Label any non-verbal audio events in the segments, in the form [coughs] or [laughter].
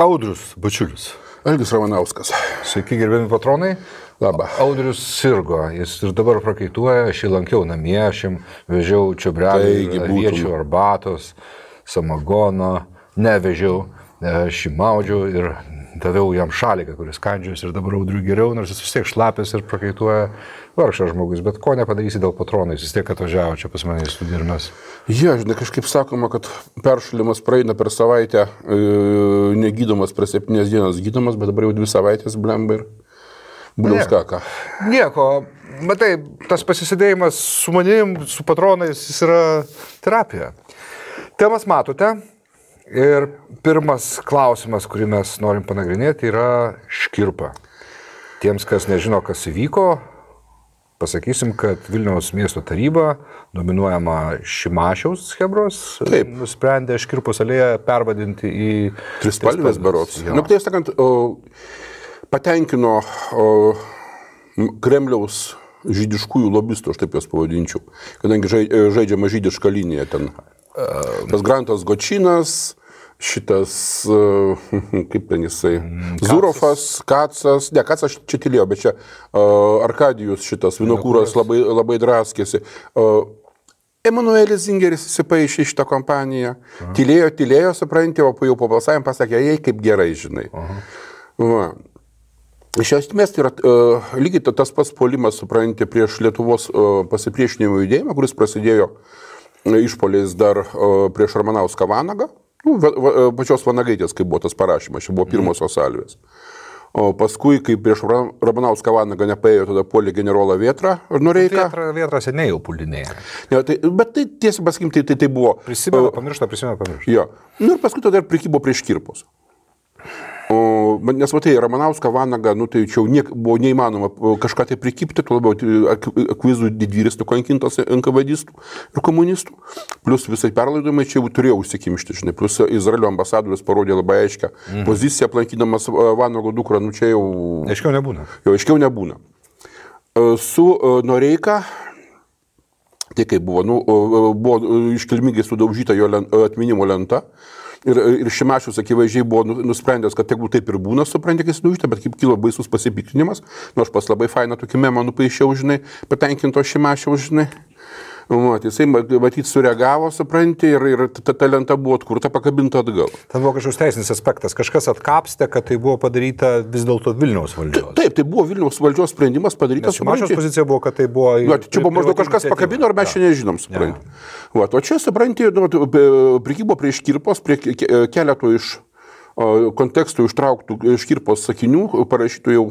Audrius Bačiulis. Elgis Ramanauskas. Sveiki, gerbiami patronai. Labą. Audrius sirgo, jis ir dabar prakaituoja, aš jį lankiau namie, aš jam vežiau čiabrelį, viečių arbatos, samagono, nevežiau, aš jį maudžiau ir daviau jam šaliką, kuris kandžius ir dabar audriu geriau, nors jis vis tiek šlapės ir prakaituoja. Vargšas žmogus, bet ko nepadarysi dėl patronų, jis vis tiek atvažiavo čia pas mane į studiją ir mes. Jie, žinai, kažkaip sakoma, kad peršalimas praeina per savaitę, e, negydomas per septynės dienas gydomas, bet dabar jau dvi savaitės blemba ir bliauskaka. Nieko, matai, tas pasisidėjimas su manim, su patronais, jis yra terapija. Temas matote. Ir pirmas klausimas, kurį mes norim panagrinėti, yra škirpa. Tiems, kas nežino, kas įvyko, pasakysim, kad Vilniaus miesto taryba, dominuojama Šimašiaus Hebros, Taip. nusprendė škirpos alėją pervadinti į... Trispalvės berots. Jo. Nu, tai sakant, patenkino o, Kremliaus žydiškųjų lobistų, aš taip juos pavadinčiau, kadangi žai- žaidžiama žydiška linija ten. Tas Grantas Gočinas, šitas, e, [laughs] kaip ten jisai, Zurofas, Kacas, ne, Kacas čia tylėjo, bet čia uh, Arkadijus šitas, Vinokūras labai, labai draskėsi. Uh, Emanuelis Zingeris įsipaišė šitą kompaniją. Tylėjo, tylėjo, suprantate, o jau po balsavimo pasakė, jei kaip gerai, žinai. Iš esmės tai yra uh, lygiai ta- tas pats polimas, suprantate, prieš Lietuvos uh, pasipriešinimo judėjimą, kuris prasidėjo išpoliais dar uh, prieš Ramanauską Vanagą. Nu, va, va, pačios Vanagaitės, kai buvo tas parašymas, čia buvo pirmosios salvės. O paskui, kai prieš Ra- Ramanauską Vanagą nepaėjo, tada puolė generolą Vietrą ir. Vietra, vietra seniai jau puldinėja. Ne, tai, bet tai tiesą pasakykim, tai, tai, tai buvo. Prisimena, pamiršta, prisimena, pamiršta. Jo. Nu ir paskui tada ir prikybo prieš kirpus. O, nes matai, Ramanauską Vanagą, nu tai čia jau buvo neįmanoma kažką tai prikipti, tuo labiau tai ak- akvizų didvyris nukankintas NKVDistų ir komunistų. Plus visai perlaidojimai čia jau turėjo užsikimšti, žinai. Plus Izraelio ambasadorius parodė labai aiškę mhm. poziciją aplankydamas Vanago dukrą, nu čia jau, Aiškiau nebūna. jau aiškiau nebūna. E, Su e, Noreika Tai kaip buvo, nu, o, buvo e, iškilmingai sudaužyta jo e, atminimo lenta. Ir, ir Šimašius akivaizdžiai buvo nu- nusprendęs, kad tegul taip ir būna, suprantate, kai sudaužyta, bet kaip kilo baisus pasipiktinimas, nors aš pas labai fainą tokį memą nupaišiau, žinai, patenkinto Šimašiaus, žinai. O, tai jisai ma- matyt sureagavo, suprantate, ir, ir ta, ta lenta buvo atkurta, pakabinta atgal. Ten buvo kažkoks teisinis aspektas, kažkas atkapstė, kad tai buvo padaryta vis dėlto Vilniaus valdžios. Taip, tai buvo Vilniaus valdžios sprendimas padarytas. Supranti, pozicija buvo, kad tai buvo... Jo, tai čia buvo maždaug kažkas iniciatyva. pakabino, ar mes čia nežinom, suprantate. Va, o čia, suprantate, nu, prikybo prie škirpos, prie ke- ke- keletų iš kontekstų ištrauktų škirpos sakinių, parašytų jau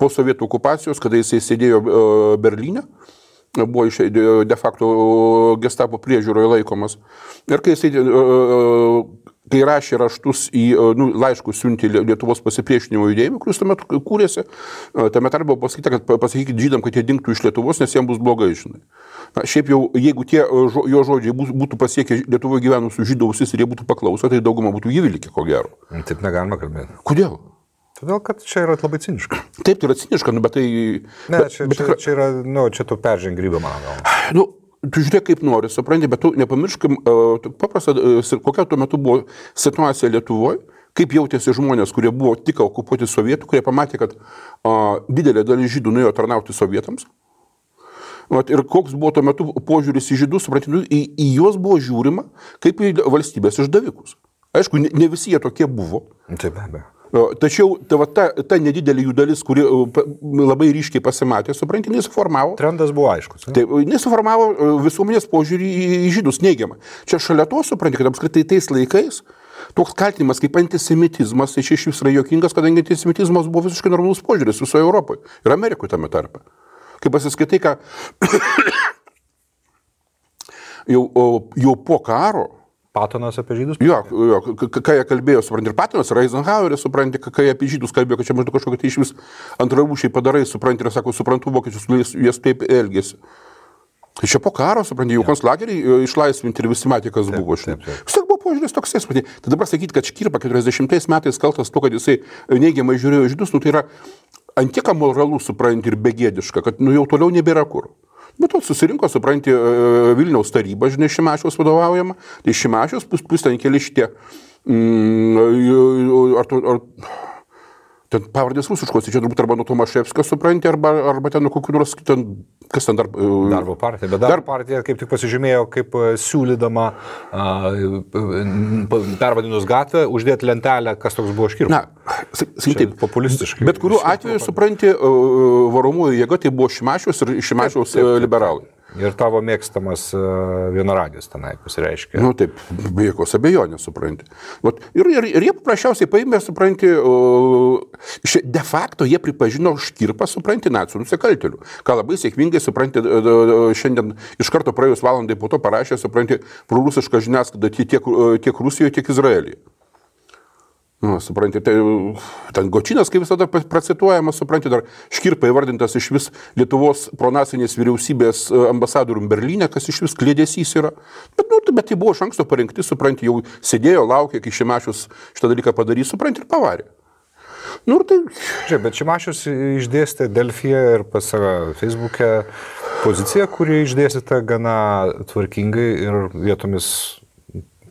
po sovietų okupacijos, kada jisai sėdėjo Berlyne. Buvo iš de de facto gestapo priežiūroje laikomas. Ir kai jisai, e, e, kai rašė raštus į, e, nu, laiškus siuntė Lie- Lietuvos pasipriešinimo judėjimui, kuris tuomet kūrėsi, e, tame tarpe buvo pasakyta, kad pa- pasakykit žydam, kad jie dinktų iš Lietuvos, nes jiems bus blogai, žinai. Na, šiaip jau, jeigu tie e, žo- jo žodžiai bū- būtų pasiekę Lietuvoje gyvenusių žydų ausis ir jie būtų paklausę, tai dauguma būtų įvilkę, ko gero. Taip negalima kalbėti. Kodėl? Todėl, kad čia yra labai ciniška. Taip, tai yra ciniška, nu, bet tai... Ne, bet, čia, bet, čia, čia yra, nu, čia tu peržengi ribą, galva. Nu, tu žiūrėk kaip nori, supranti, bet tu nepamirškim, uh, paprasta, uh, kokia tuo metu buvo situacija Lietuvoje, kaip jautėsi žmonės, kurie buvo tik okupuoti sovietų, kurie pamatė, kad uh, didelė dalis žydų nuėjo tarnauti sovietams. Vat, ir koks buvo tuo metu požiūris į žydus, supranti, nu, į, į juos buvo žiūrima kaip į valstybės išdavikus. Aišku, ne, ne visi jie tokie buvo. Taip, be abejo. Tačiau ta, ta, ta nedidelė jų dalis, kuri labai ryškiai pasimatė, supranti, nesuformavo. Trendas buvo aiškus. ne? Tai nesuformavo visuomenės požiūrį į žydus neigiamą. Čia šalia to supranti, kad apskritai tais laikais toks kaltinimas kaip antisemitizmas, tai čia iš vis yra jokingas, kadangi antisemitizmas buvo visiškai normalus požiūris visoje Europoje ir Amerikoje tame tarpe. Kai pasiskaitai, ką [coughs] jau, jau po karo Patonas apie žydus. Jo, jo ką jie kalbėjo, supranti, ir Patinas, ir Eisenhoweris, supranti, ką jie apie žydus kalbėjo, kad čia maždaug kažkokie tai iš vis antrarūšiai padarai, supranti, ir sako, suprantu, vokiečius, jis taip elgėsi. Tai čia po karo, supranti, jau konslageriai e, išlaisvinti ir visi matė, kas buvo. žinai. taip, taip. Vis tiek buvo požiūris toks, supranti. Tai dabar sakyti, kad Škirpa 40 metais kaltas to, kad jisai neigiamai žiūrėjo žydus, nu, tai yra antika moralų, supranti, ir begėdiška, kad nu, jau toliau nebėra kur. Bet to susirinko, supranti, e, Vilniaus taryba, žinai, Šimašiaus vadovaujama, tai Šimašiaus plus, plus ten keli šitie Mm, ar, tu- ar, ten pavardės rusiškos, tai čia turbūt arba nuo Tomaševskio supranti, arba, arba ten nuo kokių nors, ten, kas ten dar... e, Darbo partija, bet darbo partija kaip tik pasižymėjo, kaip e, siūlydama p- pervadinus gatvę, uždėti lentelę, kas toks buvo škirpas. Na, sa- sakykim taip, populistiškai. Bet kuriuo atveju, supranti, varomoji jėga tai buvo Šimašiaus ir Šimašiaus liberalai. Ir tavo mėgstamas a, vienaragis tenai pasireiškia. Nu taip, be jokios abejonės, supranti. Vat, ir, ir, ir jie paprasčiausiai paėmė, supranti, de facto jie pripažino škirpą, supranti, nacijų nusikaltelių. Ką labai sėkmingai, supranti, šiandien iš karto praėjus valandai po to parašė, supranti, prorusišką žiniasklaidą tiek, tiek Rusijoje, tiek Izraelyje. Nu, supranti, tai ten Gočinas, kaip visada pracituojamas, supranti, dar Škirpa įvardintas iš vis Lietuvos pronacinės vyriausybės e, ambasadorium Berlyne, kas iš vis klėdėsys yra. Bet, nu, bet tai buvo iš anksto parengti, supranti, jau sėdėjo, laukė, kai Šimašius šitą dalyką padarys, supranti, ir pavarė. Nu, tai, Žiūrėk, bet Šimašius išdėstė Delfiją ir pas save Facebook'e poziciją, kuri išdėstyta gana tvarkingai ir vietomis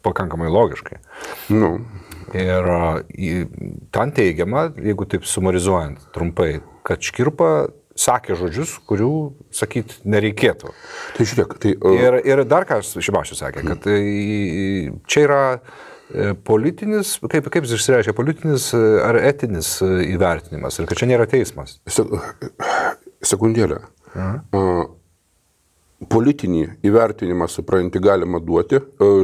pakankamai logiškai. nu, Ir ten teigiama, jeigu taip sumarizuojant trumpai, kad Škirpa sakė žodžius, kurių sakyti nereikėtų. tai žiūrėk, tai... e, Ir, ir dar ką Šimašius sakė, kad e, čia yra e, politinis, kaip, kaip jis išsireiškia, politinis e, ar etinis įvertinimas ir kad čia nėra teismas. Se- Sekundėlę. A, Politinį įvertinimą, supranti, galima duoti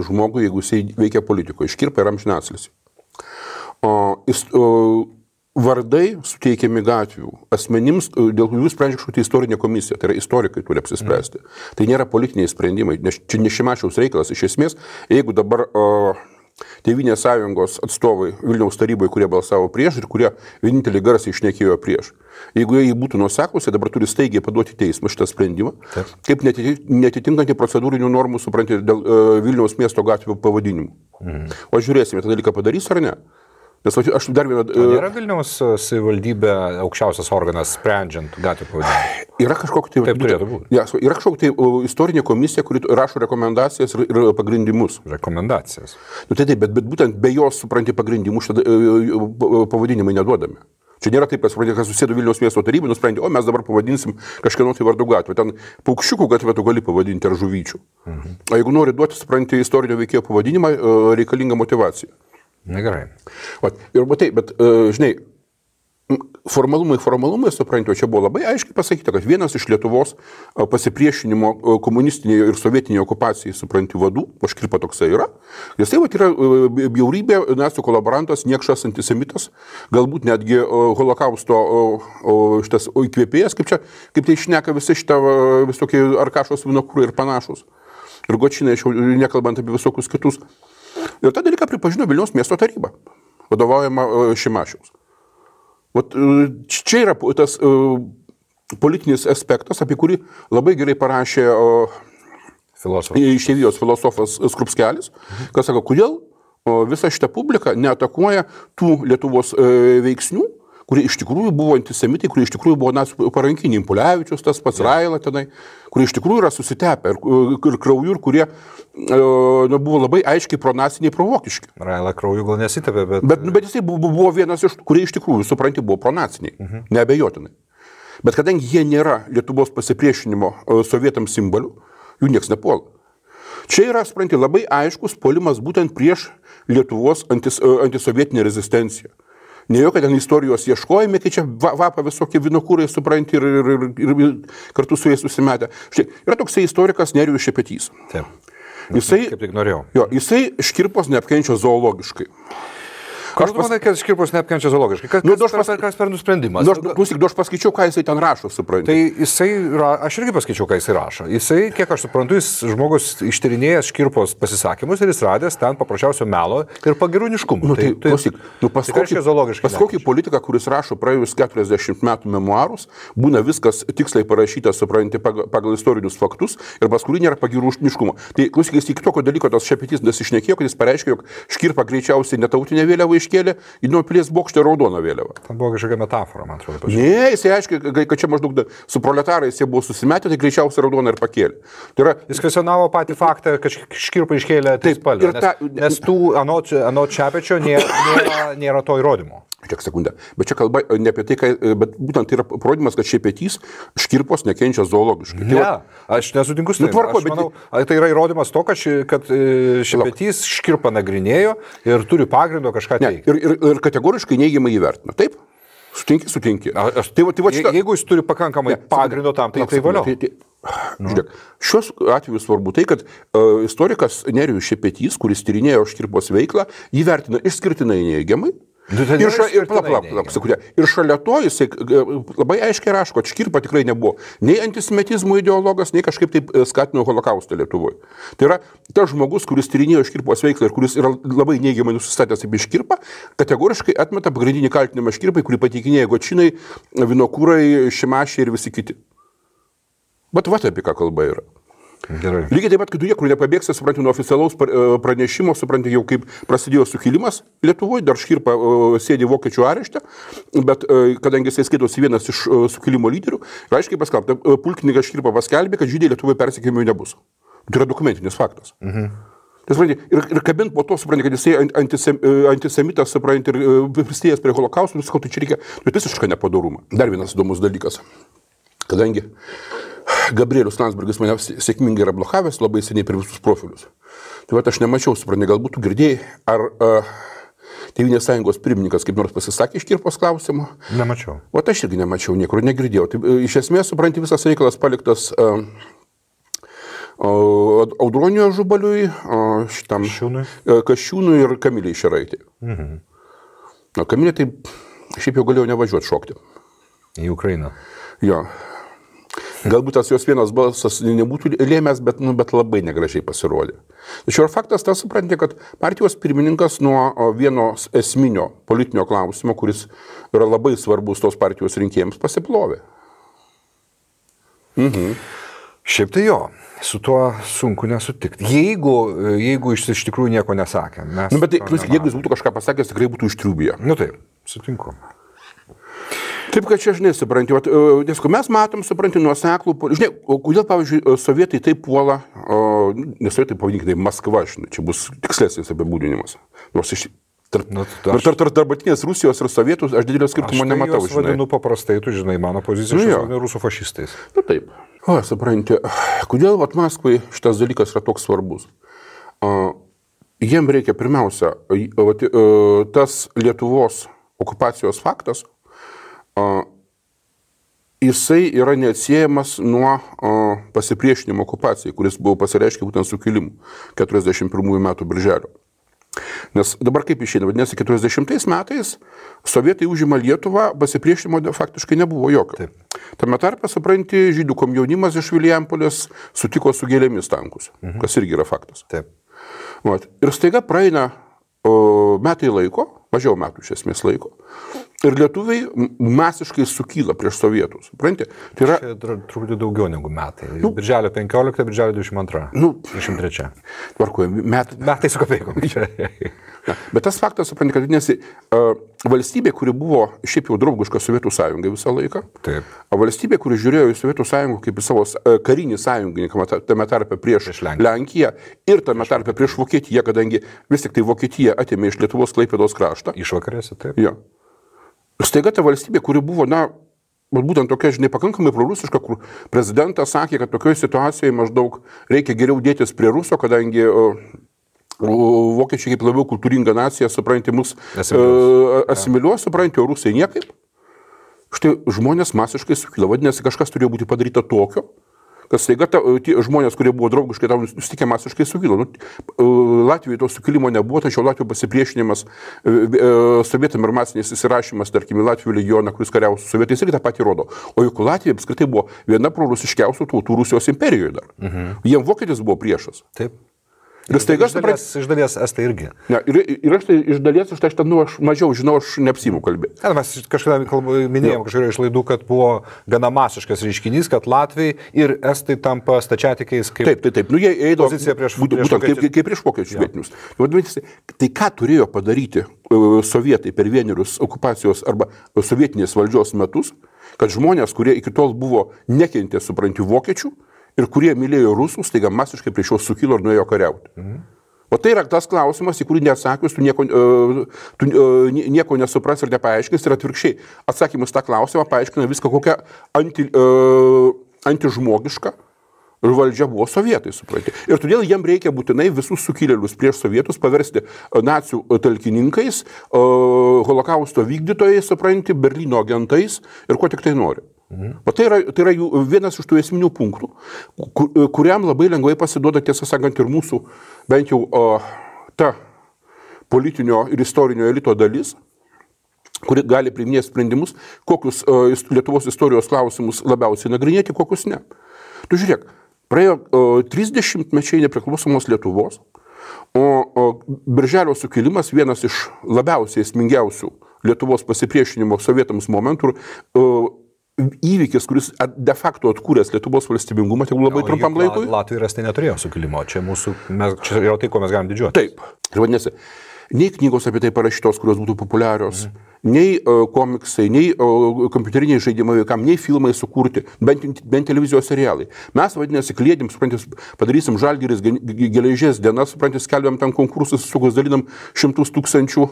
žmogui, jeigu jisai veikia politikoje. Iškirpa ir amžinatlis. Vardai suteikiami gatvių asmenims, dėl kurių sprendžia kažkokia istorinė komisija, tai yra istorikai turi apsispręsti. Tai nėra politiniai sprendimai, nes čia ne šimašiaus reikalas. Iš esmės, jeigu dabar a, Tevinės sąjungos atstovai Vilniaus taryboje, kurie balsavo prieš ir kurie vienintelį garsiai išnekėjo prieš. Jeigu jie būtų nuseklus, jie dabar turi staigiai paduoti teismą šitą sprendimą, Taip. kaip netiti- netitinkantį procedūrinių normų, supranti, dėl uh, Vilniaus miesto gatvių pavadinimų. Mhm. O žiūrėsime, tą dalyką padarys ar ne. Nes aš dar vieną... Uh, Nėra Vilniaus e, savivaldybė aukščiausias organas sprendžiant gatvių pavadinimą. yra kažkokia tai... Taip turėtų būti. Ja, yra kažkokia tai uh, istorinė komisija, kuri rašo rekomendacijas ir, ir pagrindimus. Rekomendacijas. Nu, tai taip, bet, bet būtent be jos, supranti, pagrindimų šitą e, e, pavadinimai neduodami. Čia nėra taip, kad, supranti, kas susėdo Vilniaus miesto tarybai, nusprendė, o mes dabar pavadinsim kažkieno tai vardu gatvę. Ten paukščiukų gatvę tu gali pavadinti ar žuvyčių. Mhm. O jeigu nori duoti, supranti, istorinio veikėjo pavadinimą, e, reikalinga motivacija. Na gerai. Vat, ir matai, bet, e, žinai, formalumai, formalumai, suprantu, čia buvo labai aiškiai pasakyta, kad vienas iš Lietuvos e, pasipriešinimo e, komunistiniai ir sovietiniai okupacijai, supranti, vadų, o škirpa toksai yra, jisai vat, yra bjaurybė, nacijų kolaborantas, niekšas, antisemitas, galbūt netgi holokausto šitas įkvėpėjas, kaip čia, kaip tai išneka visi šitą visokie arkašos vinokūrai ir panašus. Ir gočinai, nekalbant apie visokius kitus. Ir tą dalyką pripažino Vilniaus miesto taryba, vadovaujama e, Šimašiaus. Vat, e, čia yra tas e, politinis aspektas, apie kurį labai gerai parašė e, Filosofas. Skrupskelis, kas sako, kodėl visa šita publika neatakuoja tų Lietuvos veiksnių, kurie iš tikrųjų buvo antisemitai, kurie iš tikrųjų buvo nacijų parankiniai, Impulevičius, tas pats Raila tenai, kurie iš tikrųjų yra susitepę ir, ir krauju, ir kurie nu, buvo labai aiškiai pronaciniai provokiški. Raila krauju gal nesitepė, bet... Bet, nu, bet jisai bu- bu- buvo vienas iš, kurie iš tikrųjų, supranti, buvo pronaciniai, mhm. neabejotinai. Bet kadangi jie nėra Lietuvos pasipriešinimo e, sovietams simbolių, jų niekas nepuola. Čia yra, supranti, labai aiškus polimas būtent prieš Lietuvos antis, e, antisovietinę rezistenciją. Ne jo, kad ten istorijos ieškojami, kai čia va- vapa visokie vinokūrai, supranti, ir, ir, ir, ir kartu su jais susimetę. Štai, yra toksai istorikas Nerijus Šepetys. Taip. Jisai, Kaip tik norėjau. jo, jisai škirpos neapkenčia zoologiškai. Aš manau, kad skirpos neapkenčia zoologiškai. Kas, Nu, kas, per, pas- per, kas per nusprendimas? Nu, aš, klausyk, du aš paskaičiau, ką jisai ten rašo, supranti. Tai jisai, ra- aš irgi paskaičiau, ką jisai rašo. Jisai, kiek aš suprantu, jis žmogus ištyrinėjęs škirpos pasisakymus ir jis radęs ten paprasčiausio melo ir pagirūniškumo. Nu, tai, tai klausyk, nu, pas tai zoologiškai pas kokį politiką, kuris rašo praėjus 40 metų memoarus, būna viskas tiksliai parašyta, supranti, pagal, pagal istorinius faktus ir pas kurį nėra pagirūšniškumo. Tai klausyk, jis iki tokio dalyko tas šepetys nesišnekėjo, kad jis pareiškė, jog škirpa greičiausiai netautinė vėliava iškėlė į nuo pilies bokštę raudoną vėliavą. Ten buvo kažkokia metafora, man atrodo. pažiūrėjau. Ne, jisai aiškiai, kad čia maždaug da- su proletarais jie buvo susimetę, tai greičiausiai raudoną ir pakėlė. Tai yra, Jis kvestionavo patį faktą, kad škirpa iškėlė Taip, ir Nes, ta- nes tų anot, anot Čiapečio nėra, nėra, nėra to įrodymo. Tiek sekundę. Bet čia kalba e, ne apie tai, kai, e, bet būtent tai yra parodymas, kad šiepetys škirpos nekenčia zoologiškai. Tai Ne, va- aš nesutinku su Nu, tai. tvarkoj, Aš bet- manau, tai yra įrodymas to, kad, ši, kad e, šepetys škirpą nagrinėjo ir turi pagrindo kažką Ne, teikti. ir, ir, ir kategoriškai neigiamai įvertina. Taip? Sutinki, sutinki. Aš- tai va, tai va Je- šitą... Jeigu jis turi pakankamai pagrindo tam, tai Lauk, tai valio. Tai, tai, nu. Žiūrėk, šios atveju svarbu tai, kad uh, istorikas Nerijus Šepetys, kuris tyrinėjo škirpos veiklą, jį vertina išskirtinai neigiamai. Nu, ir, ša, ir, pala, pala, pala, sekundė. ir šalia to jisai labai aiškiai rašo, kad škirpa tikrai nebuvo nei antisemitizmo ideologas, nei kažkaip taip e, skatino holokaustą Lietuvoje. Tai yra tas žmogus, kuris tyrinėjo škirpos veiklą ir kuris yra labai neigiamai nusistatęs apie škirpą, kategoriškai atmeta pagrindinį kaltinimą škirpai, kurį pateikinėja gočinai, vinokūrai, šimašiai ir visi kiti. Bet va apie ką kalba yra. Gerai. Lygiai taip pat kitų, kur nepabėgsi, supranti, nuo oficialaus e, pranešimo, supranti, jau kaip prasidėjo sukilimas Lietuvoje, dar škirpa e, sėdi vokiečių arešte, bet e, kadangi jisai skaitosi vienas iš sukilimo lyderių, aiškiai paskelbta, pulkininkas škirpa paskelbė, kad žydai Lietuvoje persikėjimų nebus. Tai yra dokumentinis faktas. Mhm. Tai, supranti, ir, ir kabint po to, supranti, kad jisai ant- antisem, antisemitas, supranti, ir prisidėjęs prie holokausto, nu, sakau, tai čia reikia, tai visiškai nepadarumą. Dar vienas įdomus dalykas. Kadangi Gabrielius Landsbergis mane sė- sėkmingai yra blokavęs labai seniai per visus profilius. Tai va, aš nemačiau, supranti, galbūt girdėjai, ar uh, Tevinės sąjungos pirmininkas kaip nors pasisakė iš kirpos klausimų. Nemačiau. O aš irgi nemačiau, niekur negirdėjau. Tai, e, iš esmės, supranti, visas reikalas paliktas uh, Audronio Žubaliui, uh, šitam Kasčiūnui. e, Kašiūnui ir Kamiliai Šeraitė. Mhm. Na, Kamilė tai šiaip jau galėjo nevažiuoti šokti. Į Ukrainą. Jo. Galbūt tas jos vienas balsas nebūtų lėmęs, bet, nu, bet labai negražiai pasirodė. Tačiau ir faktas tas, suprantate, kad partijos pirmininkas nuo vieno esminio politinio klausimo, kuris yra labai svarbus tos partijos rinkėjams, pasiplovė. Šiaip tai jo, su tuo sunku nesutikti. Jeigu, jeigu jis iš tikrųjų nieko nesakė. Nu, bet tai, jeigu jis būtų kažką pasakęs, tikrai būtų ištriubėję. Nu taip, sutinku. Taip, kad čia, žinai, supranti, e, nes kai mes matom, supranti, nuoseklų, žinai, kodėl, pavyzdžiui, e, sovietai taip puola, o, ne sovietai pavadinkime, Maskva, žinai, čia bus tikslesnis apibūdinimas. Nors iš... Tarp, Nu, nu, aš- tarp, tarp dabartinės Rusijos ir Sovietų aš didelio skirtumo Aš tai nematau, žinai. vadinu paprastai, tu žinai, mano pozicija, Nu aš vadinu rusų fašistais. Na taip. O, supranti, kodėl vat, Maskvai šitas dalykas yra toks svarbus? A, jiem reikia pirmiausia, vat, a, tas Lietuvos okupacijos faktas, jisai yra neatsiejamas nuo pasipriešinimo okupacijai, kuris buvo pasireiškia būtent sukilimu 41 metų birželio. Nes dabar kaip išeina, vadinasi, 40 metais sovietai užima Lietuvą, pasipriešinimo faktiškai nebuvo jokio. Taip. Tame tarpe, supranti, žydų komjaunimas iš Vilijampolės sutiko su gėlėmis tankus, mhm. kas irgi yra faktas. Taip. Vat. Ir staiga praeina o, metai laiko, mažiau metų iš esmės laiko, ir lietuviai masiškai sukyla prieš sovietus. Supranti? Tai yra, truputį daugiau negu metai. Birželio 15, birželio 22. Nu. 23. tvarkoje, metai. Metai su kapeikom. [laughs] Bet tas faktas, supranti, kad vadinasi, uh, valstybė, kuri buvo šiaip jau draugiška Sovietų sąjungai visą laiką, Taip. valstybė, kuri žiūrėjo į Sovietų sąjungą kaip į savo uh, karinį sąjungininką, ta- tame tarpe prieš, Prieš Lenkiją. Lenkiją ir tame tarpe prieš Vokietiją, kadangi vis tik tai Vokietija atėmė iš Lietuvos klaipėdos kraštą. Išvakarėse, taip. Jo. Ir staiga ta valstybė, kuri buvo, na, būtent tokia, žinai, pakankamai prorusiška, kur prezidentas sakė, kad tokioje situacijoje maždaug reikia geriau dėtis prie Ruso, kadangi vokiečiai kaip labiau kultūringa nacija, supranti, mus Asimiliuos. e, asimiliuos, supranti, o rusai niekaip. Štai žmonės masiškai sukilo, vadinasi, kažkas turėjo būti padaryta tokio, kad staiga ta, tie žmonės, kurie buvo draugiškai tau nusitikę masiškai sukilo. Nu, e, Latvijoje to sukilimo nebuvo, tačiau Latvijos pasipriešinimas e, e, sovietam ir masinis įsirašymas, tarkim, Latvijų legioną, kuris kariavo su sovietais, irgi tą patį rodo. O juk Latvija apskritai buvo viena prorusiškiausių tautų Rusijos imperijoje dar. Mhm. Jiem vokietis buvo priešas. Taip. Ir staiga iš dalies, iš dalies estai irgi. Ne, ir, ir aš tai iš dalies, aš tai aš ten, nu, aš mažiau žinau, aš neapsimu kalbėti. Ne, mes kažkada minėjom kažkada iš laidų, kad buvo gana masiškas reiškinys, kad Latvijai ir estai tampa stačiatikiais kaip... Taip, taip, taip. Nu, jie eidavo. Pozicija prieš- būtent, prieš kaip, kaip prieš vokiečius vietinius. Vadinasi, tai ką turėjo padaryti e, sovietai per vienerius okupacijos arba sovietinės valdžios metus, kad žmonės, kurie iki tol buvo nekentę, supranti, vokiečių ir kurie mylėjo rusus, taiga masiškai prieš juos sukilo ir nuėjo kariauti. Mhm. O tai yra tas klausimas, į kurį neatsakius, tu nieko, e, tu e, nie- nieko nesupras ir nepaaiškins. Ir atvirkščiai, atsakymus tą klausimą paaiškina viską, kokia anti, uh, antižmogiška ir valdžia buvo sovietai, supranti. Ir todėl jiem reikia būtinai visus sukilėlius prieš sovietus paversti e, nacijų e, talkininkais, e, holokausto vykdytojais, supranti, Berlyno agentais ir ko tik tai nori. O tai yra, tai yra jų vienas iš tų esminių punktų, kur, kuriam labai lengvai pasiduoda, tiesą sakant, ir mūsų bent jau o, ta politinio ir istorinio elito dalis, kuri gali priiminėti sprendimus, kokius uh, Lietuvos istorijos klausimus labiausiai nagrinėti, kokius ne. Tu žiūrėk, praėjo uh, 30 mečiai nepriklausomos Lietuvos, o, o Birželio sukilimas vienas iš labiausiai esmingiausių Lietuvos pasipriešinimo sovietams momentų. Uh, Įvykis, kuris de facto atkūręs Lietuvos valstybingumą, tik labai trumpam laikui. Latvijai ir estai neturėjo sukilimo. Čia mūsų, mes, čia yra tai, ko mes galim didžiuoti. Taip. Ir vadinasi, nei knygos apie tai parašytos, kurios būtų populiarios, mhm. nei uh, komiksai, nei uh, kompiuteriniai žaidimai vaikams, nei filmai sukurti, bent, bent televizijos serialai. Mes, vadinasi, klėdim, suprantis, padarysim žalgeris geležies dienas, suprantis, skelbiam ten konkursus, sugus dalinam šimtus tūkstančių.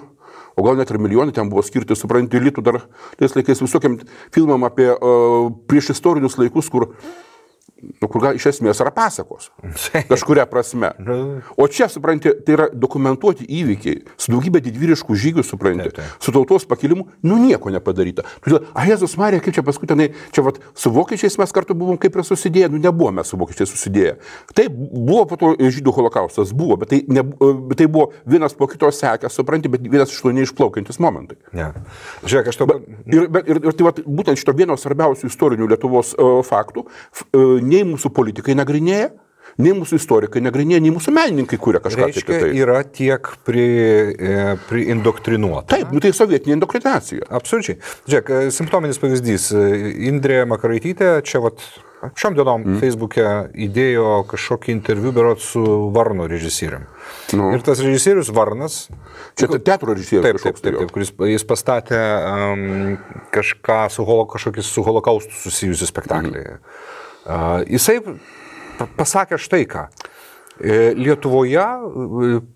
O gal net ir milijonai ten buvo skirti, supranti, litų dar tais laikais visokiam filmam apie uh, prieš istorinius laikus, kur, nu, kur gal, iš esmės yra pasakos. Kažkuria prasme. O čia, supranti, tai yra dokumentuoti įvykiai, su daugybė didvyriškų žygių, supranti, Taip, taip. su tautos pakilimu, nu nieko nepadaryta. Todėl, a Jėzus Marija, kaip čia paskui tenai, čia vat, su vokiečiais mes kartu buvom kaip ir susidėję, nu nebuvome su vokiečiais susidėję. Taip, buvo po to žydų holokaustas, buvo, bet tai, ne, bet tai buvo vienas po kito sekęs, supranti, bet vienas iš to neišplaukiantis momentai. Ne. Žiūrėk, aš tau... Ir, bet, ir, ir tai vat, būtent šito vieno svarbiausių istorinių Lietuvos uh, faktų uh, nei mūsų politikai nagrinėja, nei mūsų istorikai nagrinėja, nei mūsų menininkai kuria kažką tai Reiškia, tai. yra tiek pri, e, priindoktrinuota. Taip, nu tai sovietinė indoktrinacija. Absoliučiai. Žiūrėk, e, simptominis pavyzdys. E, Indrė Makaraitytė čia vat šiom dienom mm. Facebook'e įdėjo kažkokį interviu berot su Varno režisieriumi. Nu. Ir tas režisierius Varnas, Čia te- teatro režisierius taip, taip, tai taip, taip, kuris jis pastatė um, kažką su, holo, su holokaustu susijusiu spektaklį. Mm. Jisai pa- pasakė štai ką. E, Lietuvoje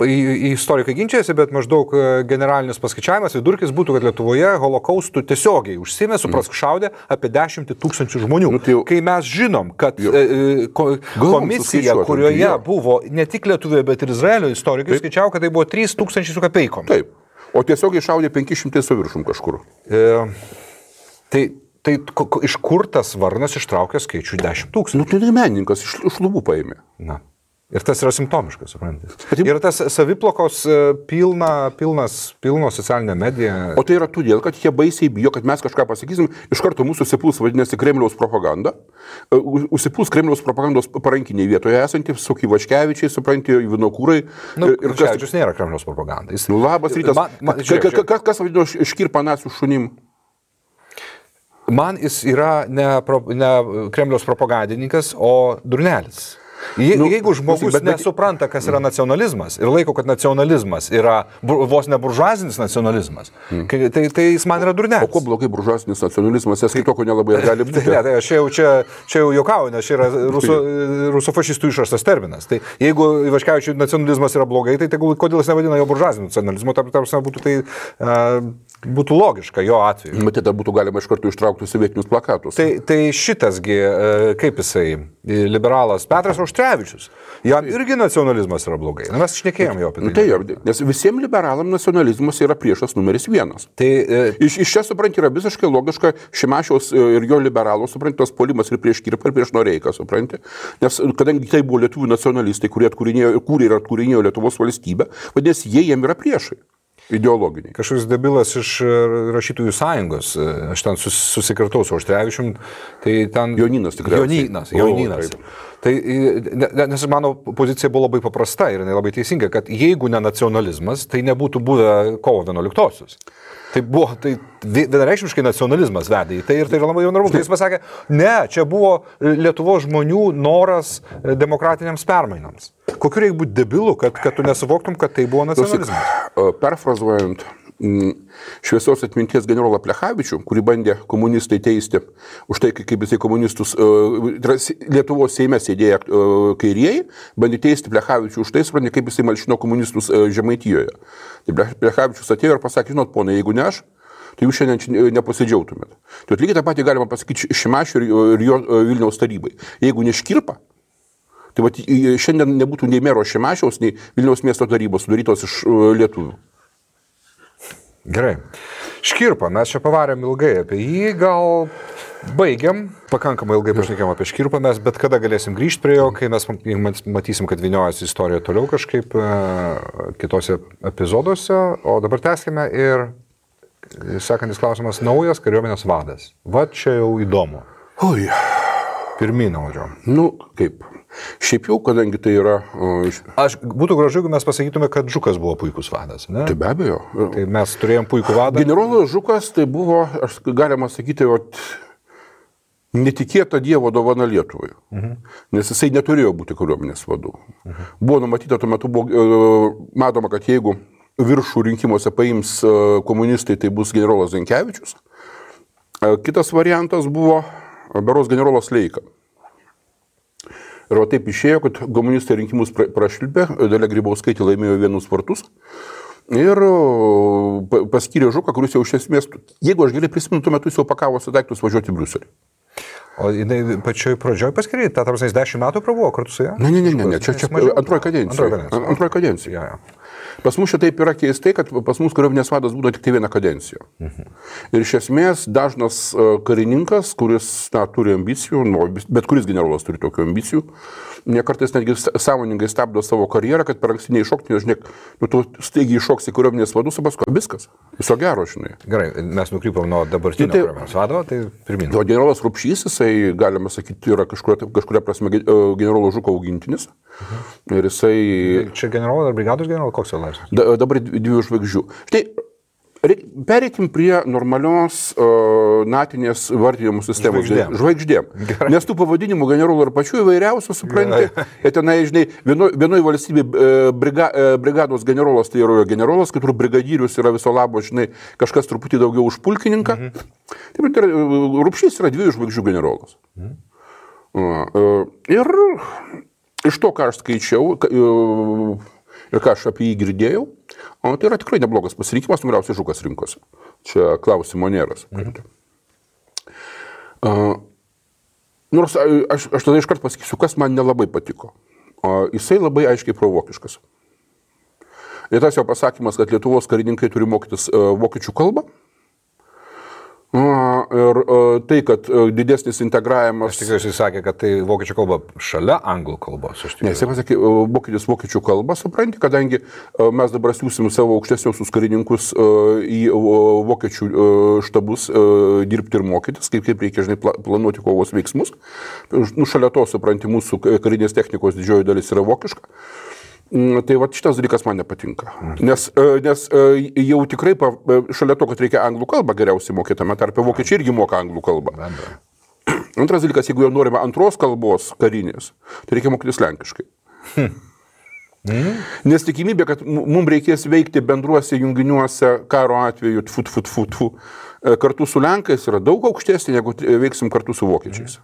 e, istorikai ginčiasi, bet maždaug e, generalinis paskaičiavimas vidurkis būtų, kad Lietuvoje holokaustų tiesiogiai užsimė, suprask, šaudė apie 10 tūkstančių žmonių. Nu, tai jau- Kai mes žinom, kad e, ko, komisija, kurioje jo. buvo ne tik Lietuvoje, bet ir Izraelio istorikai, skaičiavo, kad tai buvo 3 tūkstančiai su kapeikom. Taip. O tiesiogiai šaudė 500 su viršum kažkur. E, tai, tai iš kur tas varnas ištraukė skaičių 10 tūkstančių? Nu tai menininkas iš, iš lubų paėmė. Na. Ir tas yra simptomiškas, suprantate. Ir tas saviplokos e, pilna, pilnas, pilno socialinė medija. O tai yra todėl, kad jie baisiai bijo, kad mes kažką pasakysim, iš karto mūsų užsipuls vadinasi Kremliaus propaganda, E, užsipuls Kremliaus propagandos parankiniai vietoje esantys, Soky Vaškevičiai, supranti, Vinokūrai. Nu, ir, ir kas, Kaščius nėra Kremliaus propaganda. Jis, nu, labas rytas. Man, man, žiūrėk, ka- kas, vadino š- škirpą nacijų šunim? Man jis yra ne, pro, ne Kremliaus propagandininkas, o durnelis. Je, Nu, jeigu žmogus bet- nesupranta, kas yra nacionalizmas ir laiko, kad nacionalizmas yra vos ne buržuazinis nacionalizmas, kai, tai, tai jis man yra durnelis. O kuo blogai buržuasinis nacionalizmas, nes kitokio nelabai gali [laughs] būti. ne, tai aš jau, čia, čia jau juokauju, nes čia yra rusų, rusofašistų išrastas terminas. Tai jeigu Ivaškevičių nacionalizmas yra blogai, tai tegul, kodėl jis nevadina jo buržuaziniu nacionalizmu, tam tarsi būtų tai uh, būtų logiška jo atveju. Matyt, tada būtų galima iš karto ištraukti sovietinius plakatus. Tai, tai šitasgi, e, kaip jisai, liberalas Petras Auštrevičius, jam irgi nacionalizmas yra blogai. Na, mes šnekėjom jo apie Nu, tai. tai jo, nes visiems liberalam nacionalizmas yra priešas numeris vienas. Tai e, Iš, iš čia, supranti, yra visiškai logiška Šimašiaus e, ir jo liberalų, supranti, tas polimas ir prieš Kirpą, ir prieš Noreiką, supranti. Nes e, kadangi tai buvo lietuvių nacionalistai, kurie atkūrinėjo, kūrė ir atkūrinėjo Lietuvos valstybę, vadinasi, jie jiem yra priešai. Ideologiniai. kažkoks debilas iš e, rašytojų sąjungos, e, aš ten sus, susikirtau su Auštrevičium, tai ten... Jonynas tikriausiai. Jonynas, O, Jonynas. taip. Tai, ne- nes mano pozicija buvo labai paprasta ir labai teisinga, kad jeigu ne nacionalizmas, tai nebūtų buvę kovo 11-osios. Tai buvo, tai vi- vienareikšmiškai nacionalizmas vedė į tai ir tai yra labai normalu. Tai jis pasakė, ne, čia buvo Lietuvo žmonių noras demokratiniams permainams. Kokiu reikia būti debilu, kad, kad tu nesuvoktum, kad tai buvo nacionalizmas? Perfrazuojant šviesios atminties generolą Plechavičių, kurį bandė komunistai teisti už tai, kaip jisai komunistus, e, Lietuvos Seime sėdėję e, kairieji, bandė teisti Plechavičių už tai, suprantate, kaip jisai malšino komunistus e, Žemaitijoje. Tai Ple- Plechavičius atėjo ir pasakė, žinot, ponai, jeigu ne aš, tai jūs šiandien čia ne- nepasidžiaugtumėt. Tai lygiai tą patį galima pasakyti Šimašiui ir, jo- Vilniaus tarybai. Jeigu neškirpa, Tai vat, į- šiandien nebūtų nei mero Šimašiaus, nei Vilniaus miesto tarybos sudarytos iš lietuvių. Gerai. Škirpą, mes čia pavarėm ilgai apie jį, gal baigiam, pakankamai ilgai pašnekėm apie škirpą, mes bet kada galėsim grįžti prie jo, kai mes mat- matysim, kad viniojasi istorija toliau kažkaip e, kitose epizoduose, o dabar tęskime ir sekantis klausimas - naujas kariuomenės vadas. Va čia jau įdomu. Oi, Pirminio važiuom. nu kaip. Šiaip jau, kadangi tai yra... Aš būtų gražu, jeigu mes pasakytume, kad Žukas buvo puikus vadas. Ne? Tai be abejo. Tai mes turėjom puikų vadą. Generolas Žukas tai buvo, aš galima sakyti, vat, netikėta Dievo dovana Lietuvai. Mhm. Nes jisai neturėjo būti kariuomenės vadu. Mhm. Buvo numatyta tuo metu, buvo, e, matoma, kad jeigu viršų rinkimuose paims e, komunistai, tai bus generolas Zankevičius. E, Kitas variantas buvo beros generolas Leika. Ir va taip išėjo, kad komunistai rinkimus pra- prašvilpė, Dalia Grybauskaitė laimėjo vienus vartus. Ir o, pa- paskyrė Žuką, kuris jau iš esmės, jeigu aš gerai prisimenu, tuo metu jis jau pakavosi daiktus važiuoti į Briuselį. O jinai pačioj pradžioj paskiriai, ta tarsi 10 metų prabuvo kartu su ja? Ne, ne, ne, ne, ne. čia, čia antroji kadencija. Antroji kadencija. Antroji kadencija. Ja, ja. Pas mus šitaip yra keistai, kad pas mus kariuomenės vadas būna tik tai vieną kadenciją. Mhm. Ir iš esmės dažnas e, karininkas, kuris na, turi ambicijų, nu, bet kuris generolas turi tokių ambicijų, ne kartais netgi sąmoningai stabdo savo karjerą, kad per anksti neiššokti, nes žinai, nu, tu staigiai iššoksi į kariuomenės vadus, o paskui viskas. Viso gero, žinai. Gerai, mes nukrypom nuo dabartinio Tai- kariuomenės vado, tai pirmin. O generolas Rupšys, jisai, galima sakyti, yra kažkuria, kažkuria prasme e, generolo Žuko augintinis. Ir jisai Čia generolas ar brigados generolas, koks jo laipsnis? Da, dabar dvi- dviejų žvaigždžių. Štai, pereikim prie normalios uh, natinės vardinimo sistemos. Žvaigždėm. Žvaigždėm. Gerai. Nes tų pavadinimų generolų ir pačių įvairiausių, supranti. Ir tenai, žinai, vienoje valstybėje briga, e, brigados generolas tai yra generolas, kitur brigadyrius yra viso labo, žinai, kažkas truputį daugiau už pulkininką. Mhm. Taip, ir e, Rupšys yra dviejų žvaigždžių generolas. Mhm. Ir iš to, ką aš skaičiau ka- e, ir ką aš apie jį girdėjau, o tai yra tikrai neblogas pasirinkimas, numeriausiai žukas rinkosi. Čia klausimo nėra. supranti. A, Nors aš, aš tada iškart pasakysiu, kas man nelabai patiko. O, jisai labai aiškiai provokiškas. Ir tas jo pasakymas, kad Lietuvos karininkai turi mokytis a, vokiečių kalbą. Ir a, tai, kad a, didesnis integravimas. Aš tikiuosi, jis sakė, kad tai vokiečių kalba šalia anglų kalbos. Ne, jisai pasakė, e, mokytis vokiečių kalbą, supranti, kadangi e, mes dabar siūsim savo aukštesniosius karininkus e, į e, vokiečių e, štabus e, dirbti ir mokytis, kaip, kaip reikia, žinai, pla- planuoti kovos veiksmus. Nu, šalia to, supranti, mūsų karinės technikos didžioji dalis yra vokiška. Mm, Tai va šitas dalykas man nepatinka. Nes, e, nes e, jau tikrai pa, e, šalia to, kad reikia anglų kalbą geriausiai mokyti, tame tarpe vokiečiai irgi moka anglų kalbą. [clears throat] Antras dalykas, jeigu jau norime antros kalbos karinės, tai reikia mokytis lenkiškai. Nes tikimybė, kad mums reikės veikti bendruose junginiuose karo atveju, tfu, tfu, tfu, e, kartu su Lenkais yra daug aukštesnė, negu veiksim kartu su Vokiečiais.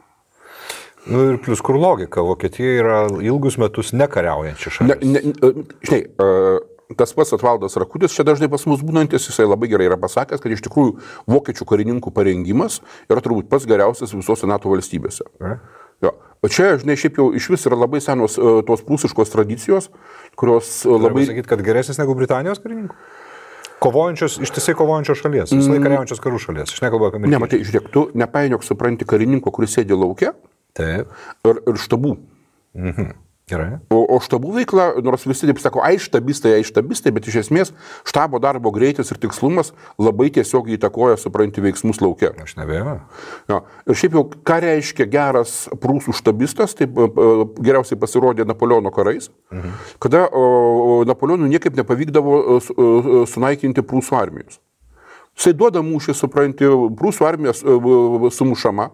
Nu ir plus kur logika, Vokietija yra ilgus metus nekariaujanči Ne, šalis. ne, e, žinai, e, tas pats Atvaldas Rakutis, čia dažnai pas mus būnantis, jisai labai gerai yra pasakęs, kad iš tikrųjų vokiečių karininkų parengimas yra turbūt pats geriausias visose NATO valstybėse. Ne? Jo. O čia, žinai, šiaip jau iš vis yra labai senos e, tos prūsiškos tradicijos, kurios e, Labai sakyti, kad geresnis negu Britanijos karininkų? Kovojančios, ištisai kovojančios šalies, visą laiką kariaujančios karų šalies. Aš nekalbu apie Ne, matai, žiūrėk, tu nepainiok supranti karininko, kuris sėdi laukia Taip. ir, ir štabų. Gerai. O, o štabų veikla, nors visi taip sako, ai štabistai, ai štabistai, bet iš esmės štabo darbo greitis ir tikslumas labai tiesiog įtakoja, supranti, veiksmus laukia. Aš nebejoju. Jo. Ir šiaip jau, ką reiškia geras prūsų štabistas, tai geriausiai pasirodė Napoleono karais, mhm. kada Napoleonui niekaip nepavykdavo e, su- sunaikinti prūsų armijos. Jisai duoda mūšį, supranti, prūsų armija sumušama,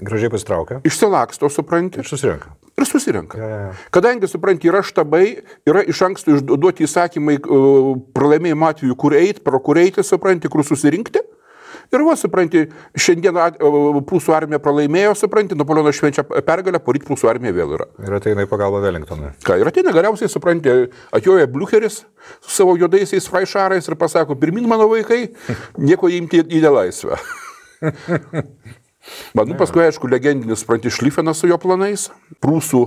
Gražiai pasitraukia. išsilaksto, supranti, Ir susirenka. ir susirenka. Jo, jo, jo. Kadangi, supranti, yra štabai, yra iš anksto išduoti įsakymai uh, pralaimėjimo atveju, kur eiti, pro kur eiti, supranti, kur susirinkti. Ir va, supranti, šiandien uh, prūsų armija pralaimėjo, supranti, Napoleonas švenčia pergalę, poryt prūsų armija vėl yra. Ir ateina į pagalbą Wellingtonui. Ką, ir ateina galiausiai, supranti, atjoja Bliucheris su savo juodaisiais fraišarais ir pasako, pirmin mano vaikai, nieko įimti į nelaisvę. [laughs] Man, nu, paskui, aišku, legendinis, supranti, Šlifenas su jo planais, prūsų,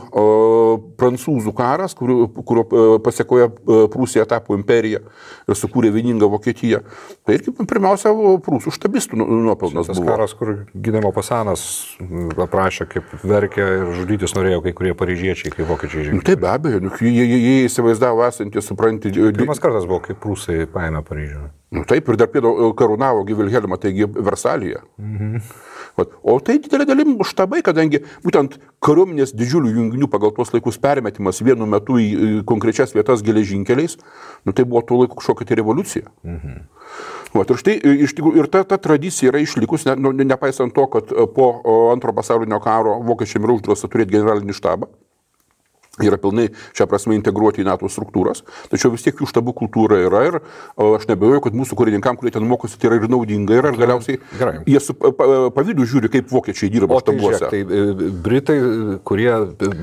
prancūzų karas, kurio, kurio e, pasiekoje e, Prūsija tapo imperija ir sukūrė vieningą Vokietiją. Tai irgi pirmiausia, o, prūsų štabistų nu- nuopelnas Tas buvo. karas, kur gynimo pasanas aprašė, kaip verkė ir žudytis norėjo kai kurie paryžiečiai, kai vokiečiai žengė. Tai be abejo, nu, jie, jie, jie įsivaizdavo esantį, supranti, di- Pirmas kartas buvo, kai prūsai paėmė Paryžių. Nu, taip, ir dar pėdo karūnavo Givilhelmą, taigi Versalyje. Mhm. O tai didelė dalim štabai, kadangi būtent kariuomenės didžiulių junginių pagal tuos laikus permetimas vienu metu į konkrečias vietas geležinkeliais, nu, tai buvo tuo laiku kažkokia tai revoliucija. Mhm. Vat, ir štai iš tikrųjų ir ta, ta tradicija yra išlikus, ne, nu, nepaisant to, kad e, po antro pasaulinio karo vokiečiam yra uždrausta turėti generalinį štabą yra pilnai šią prasme integruoti į NATO struktūras, tačiau vis tiek jų štabų kultūra yra ir aš nebejoju, kad mūsų karininkam, kurie ten mokosi, tai yra ir naudinga ir galiausiai Gerai. jie su pa- pa- pavydu žiūri, kaip vokiečiai dirba O tai, žiūrėk, štabuose. tai e, Britai, kurie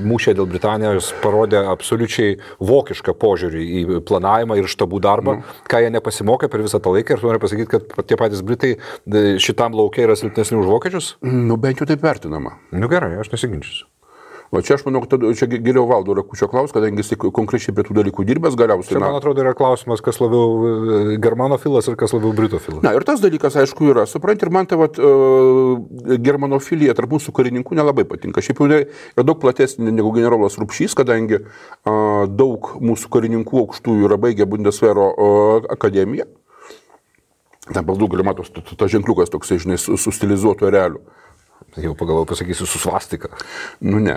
mūšė dėl Britanijos, parodė absoliučiai vokišką požiūrį į planavimą ir štabų darbą, mm. ką jie nepasimokė per visą tą laiką. Ir tu nori pasakyti, kad tie patys Britai šitam laukia yra silpnesni už vokiečius? Nu, bent jau taip vertinama. Nu gerai, aš nesiginčiu. O čia aš manau, kad čia geriau valdo Rakučio klaus, kadangi jis konkrečiai prie tų dalykų dirbęs galiausiai. Čia, man atrodo, yra klausimas, kas labiau e, germanofilas ir kas labiau britofilas. Na ir tas dalykas, aišku, yra. Supranti, ir man ta vat, uh, germanofilija tarp mūsų karininkų nelabai patinka. Šiaip jau yra daug platesnė negu generolas Rupšys, kadangi uh, daug mūsų karininkų aukštųjų yra baigę Bundesvero uh, akademiją. Ten baldų gali matos, tas ženkliukas toksai, žinai, su, su stilizuotu ereliu. Jau pagalvoju, pasakysiu su svastika. Nu ne.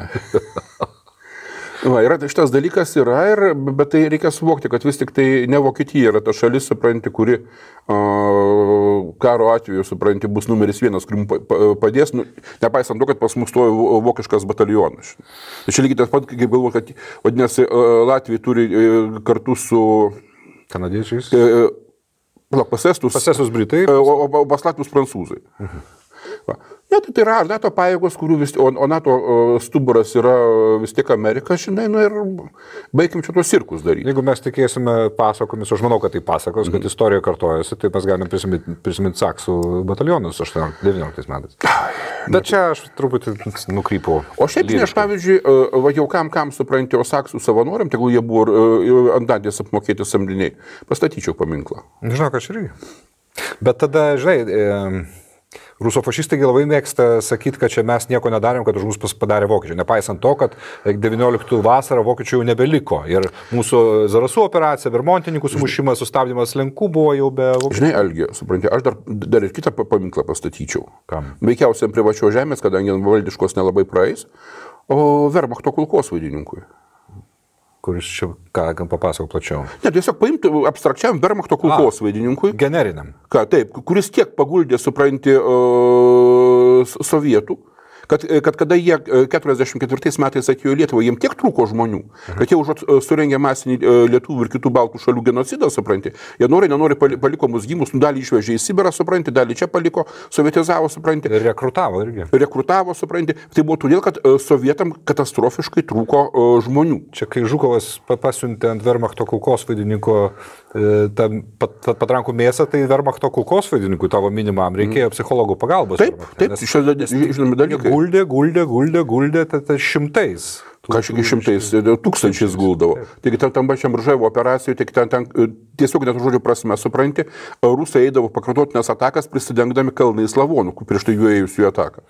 Va, yra, tai šitas dalykas yra, ir, bet tai reikia suvokti, kad vis tik tai ne Vokietija yra ta šalis, supranti, kuri a, karo atveju, supranti, bus numeris vienas, kuri mums pa- pa- padės, nu, nepaisant to, kad pas mus stovi vo- vokiškas batalionas. Tai čia lygiai tas pat, kaip galvoju, kad, vadinasi, a, Latvija turi e, kartu su, Kanadiečiais. e, palauk, pas estus, Pasesus Britai. E, O, o, o pas latvius prancūzai. Va. Ne, tai, tai yra ar NATO pajėgos, kurių vis, o, o NATO stuburas yra vis tiek Amerika, žinai, nu ir baigim čia tuos cirkus daryti. Jeigu mes tikėsime pasakomis, aš manau, kad tai pasakos, Mhm. kad istorija kartojasi, tai mes galime prisiminti, prisiminti Saksų batalionus 18-19 metais. Bet čia aš truputį nukrypau. O šiaip, žinai, aš pavyzdžiui, e, va jau kam, kam supranti, o saksų savanoriam, tegul jie buvo e, ant dantės apmokėti samdiniai, pastatyčiau paminklą. Žinau, aš irgi. Bet tada, žinai, e, Rusofašistai labai mėgsta sakyti, kad čia mes nieko nedarėm, kad už mus padarė vokiečiai. Nepaisant to, kad 19 vasarą vokiečių jau nebeliko. Ir mūsų Zarasų operacija, Vermontininkų sumušimas, sustabdymas Lenkų buvo jau be vokiečių. Žinai, Algi, supranti, aš dar, dar ir kitą pa- paminklą pastatyčiau. Kam? Veikiausiai ant privačios žemės, kadangi valdiškos nelabai praeis, o Vermachto kulkos vaidininkui. Kuris čia, ką, papasakau plačiau. Ne, tiesiog paimti abstrakčiam Vermachto kulkos vaidininkui. Generiniam. Ką, taip, kuris tiek paguldė, supranti, uh, sovietų, kad, kad kada jie e, 44 metais atėjo į Lietuvą, jiems tiek trūko žmonių, kad jie užuot e, surengė masinį e, lietuvių ir kitų baltų šalių genocidą, supranti, jie nori, nenori pali- paliko mus gymus, nu, dalį išvežė į Sibirą, supranti, dalį čia paliko, sovietizavo, supranti. Ir rekrutavo irgi. Rekrutavo, supranti. Tai buvo todėl, kad e, sovietam katastrofiškai trūko e, žmonių. Čia kai Žukovas pa- pasiuntė ant Vermachto kulkos vaidininko e, pat, patrankų mėsą, tai Vermachto kulkos vaidininkui tavo minimam reikėjo psichologų pagalbos. Taip, taip, nes šie žinomi dalykai. Guldė, guldė, guldė, guldė, tai tai šimtais. Kažkiek šimtais, tūkstančiais guldavo. Taigi tam, tam pačiam Rževo operacijų, tik ten, ten e, tiesiog net žodžių prasme, supranti, rusai eidavo pakartotinės atakas prisidengdami kalnais lavonų, prieš tai jų ėjusių į ataką.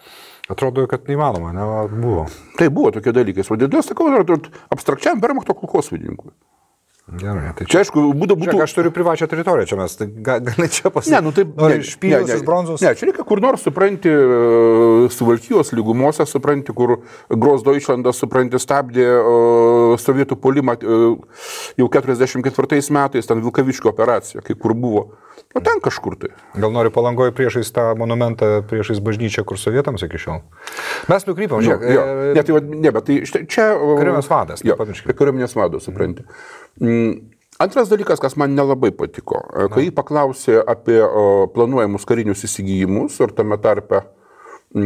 Atrodo, kad neįmanoma, ne, buvo. Tai buvo tokie dalykai. Vadinasi, sakau, ar- ar abstrakčiam Vermachto kulkosvaidininkui. Gerai, tai Čia, aišku, būtų... Čia, būtų... aš turiu privačią teritoriją, čia mes, tai ga- gali čia pasakyti. Ne, nu taip. Ne, iš ne, iš bronzos. Ne, čia reikia kur nors supranti, e, suvalkyjos lygumose supranti, kur Gros Deutschlandas supranti stabdė sovietų polimą e, jau 44 metais, ten Vilkaviškio operacija, kai kur buvo. O ten kažkur tai. Gal nori palangoji priešais tą monumentą, priešais bažnyčią, kur sovietams iki šiol. Mes nukrypom, Jo, žiūrėk. jo. e, Ne, tai, ne, bet tai štai čia... Kariuomenės vadas, Jo, nepamirškime. kariuomenės vadas, supranti. Mm. Antras dalykas, kas man nelabai patiko, e, kai jį paklausė apie planuojamus karinius įsigijimus, ar tame tarpe mm,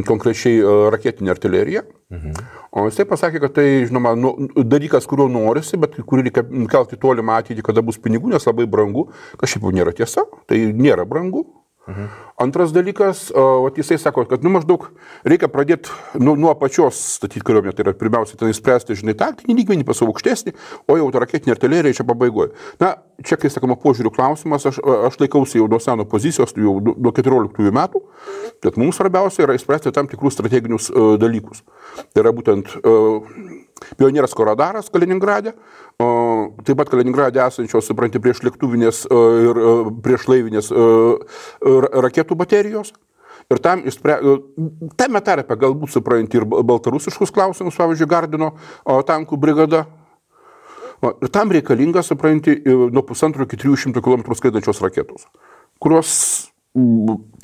konkrečiai e, raketinė artilerija. Mhm. O jisai pasakė, kad tai, žinoma, nu, dalykas, kurio norisi, bet kurį reikia kelti tolimą ateitį, kada bus pinigų, nes labai brangu. Kažkaip jau nėra tiesa, tai nėra brangu. Mhm. Antras dalykas, o, jisai sako, kad nu, maždaug reikia pradėti nu, nuo pačios statyti kariuomenę, tai yra pirmiausia, ten spręsti, žinai, taktinį lygmenį, pasu aukštesnį, o jau raketinė artilerija čia pabaigoje. Na, čia, kai sakoma, požiūrių klausimas, aš, aš laikausi jau nuo seno pozicijos, jau nu- nuo 14 metų, kad mums svarbiausia yra išspręsti tam tikrus strateginius uh, dalykus. Tai yra būtent uh, Pionieras Koradaras Kaliningrade, o, taip pat Kaliningrade esančios, supranti, prieš lėktuvinės e, ir e, prieš laivinės e, ra- raketų baterijos. Ir tam, išspre... tame tarpe galbūt supranti ir ba- baltarusiškus klausimus, pavyzdžiui, Gardino tankų brigada. Ir tam reikalinga, supranti, nuo pusantro iki 300 km skraidančios raketos, kurios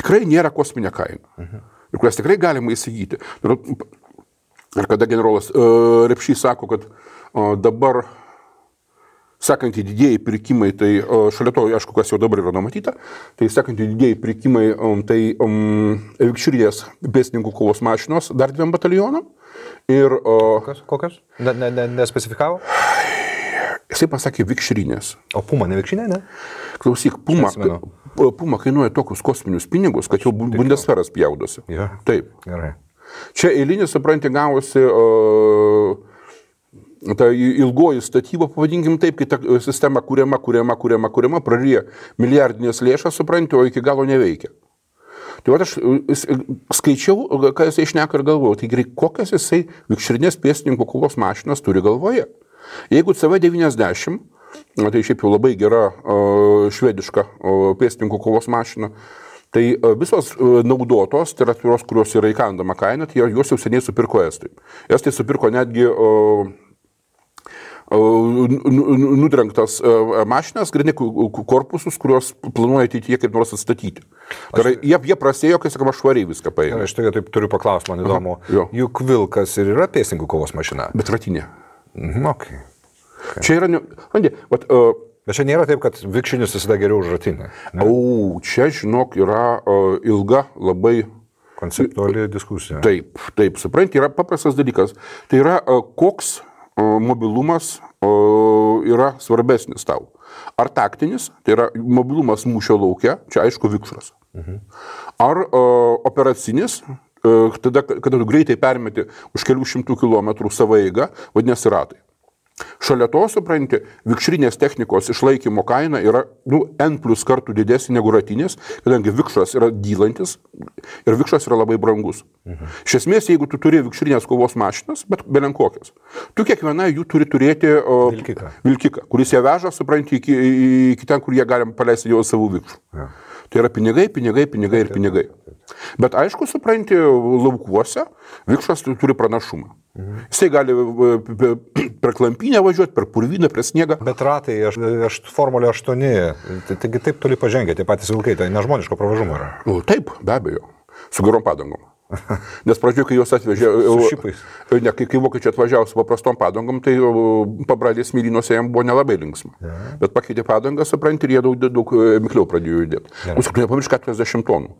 tikrai nėra kosminė kaina. Ir kurias tikrai galima įsigyti. Ir, Ir kada generolas uh, Repšys sako, kad uh, dabar sekantį didėjai pirkimai, tai uh, šalia to, aišku, kas jau dabar yra numatyta, tai sekantį didėjai pirkimai, tai um, Vikširės pėsininkų kovos mašinos dar dviem batalionam. Ir uh, Kokios? Kokios? Ne, ne, ne, nespecifikavo? jisai pasakė Vikširinės. O puma nevikšinė, ne? Klausyk, Puma. Puma kainuoja tokius kosminius pinigus, kad jau bu- Bundesveras pjaudosi. Jo. Taip. Gerai. Čia eilinis, supranti, gavosi uh, ta ilgoji statyba, pavadinkim taip, kai ta e, sistema kuriama, kuriama, kuriama, kuriama, praryja milijardinės lėšas, supranti, o iki galo neveikia. Tai aš e, e, skaičiau, e, ką jisai išneka ir galvoju, tai kokias jisai vikšrinės pėstininkų kovos mašinas turi galvoje. Jeigu CV90, na, tai šiaip jau labai gera švediška pėstininkų kovos mašina, tai uh, visos uh, naudotos, tai yra tos, kurios yra įkandama kaina, tai juos jau seniai supirko estai. Estai supirko netgi uh, nudrengtas e, mašinas, grinai korpusus, kuriuos planuoja ateityje kaip nors atstatyti. Tai yra, jie, jie prasėjo, kai sakoma, švariai viską paėmė. Aš tokia taip turiu paklausti, man įdomu. jo. Juk vilkas ir yra pėsininkų kovos mašina. Bet ratinė. Mhm, okay. Čia yra, ne... Andė, vat, uh, Bet čia nėra taip, kad vikšinis visada geriau už ratinę. au, čia, žinok, yra uh, ilga, labai Konceptuali diskusija. Taip, taip, supranti, yra paprastas dalykas. Tai yra, a, koks a, mobilumas yra svarbesnis tau. Ar taktinis, tai yra mobilumas mūšio laukia, čia aišku vikšras. Ar a, operacinis, tada, kada tu greitai permeti už kelių šimtų kilometrų savo eigą, vadinasi ratai. Šalia to, supranti, vikšrinės technikos išlaikymo kaina yra nu, N plus kartų didesnė negu ratinės, kadangi vikšras yra dylantis ir vikšras yra labai brangus. Mhm. Iš esmės, jeigu tu turi vikšrinės kovos mašinas, bet belenkokias, tu kiekviena jų turi turėti o, Vilkiką. vilkiką, kuris ją veža, supranti, iki, iki ten, kur jie galim paleisti jau savų vikšrų. Ja. Tai yra pinigai, pinigai, pinigai ir pinigai. Bet aišku, supranti, laukuose vikšras tu- turi pranašumą. Mhm. Jisai gali e, pe- per klampinę važiuoti, per purvyną, per sniegą. Bet ratai, aš, aš formulė 8, tai, taigi taip toli pažengę, tie patys vilkai, tai nežmoniško pravažumo yra. Nu, taip, be abejo. Su gerom padangom. [laughs] Nes pradžioje, kai juos atvežė, šipais. ne, kai, kai vokiečiai atvažiavo su paprastom padangom, tai pabradės mylynuose jam buvo nelabai linksma. Ja. Bet pakeitė padangą, supranti, ir jie daug, daug e, mikliau pradėjo judėti. Mūsų, tu nepamiršk 40 tonų.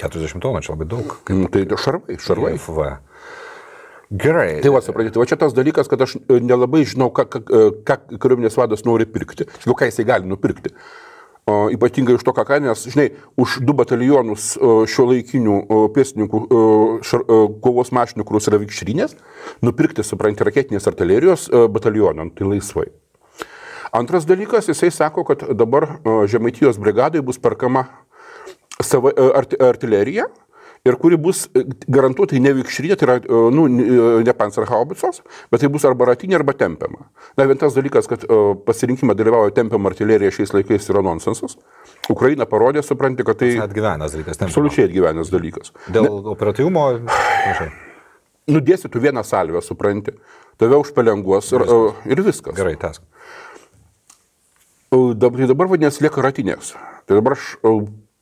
40 tonų, čia labai daug. Mm, Tai šarvai, šarvai. FV. Gerai. Tai va, suprantate, va čia tas dalykas, kad aš e, nelabai žinau, ką, ką, e, ką kariuomenės vadas nori pirkti. Žinau, ką jisai gali nupirkti. O, ypatingai iš to, ką kainą, nes, žinai, už du batalionus šio laikinių pėstininkų šar, kovos mašinų, kurios yra vikšrinės, nupirkti, suprantate, raketinės artilerijos batalioną, nu, tai laisvai. Antras dalykas, jisai sako, kad dabar Žemaitijos brigadai bus perkama sava, e, arti, artilerija ir kuri bus e, garantuotai ne vikšrinė, tai yra, e, nu, ne- ne pancerhaubicos, bet tai bus arba ratinė, arba tempiama. Na, vien tas dalykas, kad e, pasirinkimą dalyvauja tempiama artilerija šiais laikais yra nonsensas. Ukraina parodė, supranti, kad tai Atgyvenas dalykas. ten. absoliučiai atgyvenęs dalykas. Dėl operatyvumo. panašiai. Nudėsi tu vieną salvę, supranti, tave užpelenguos ir, e, ir viskas. Gerai, tas. Tai dabar vadinasi lieka ratinės. Tai dabar aš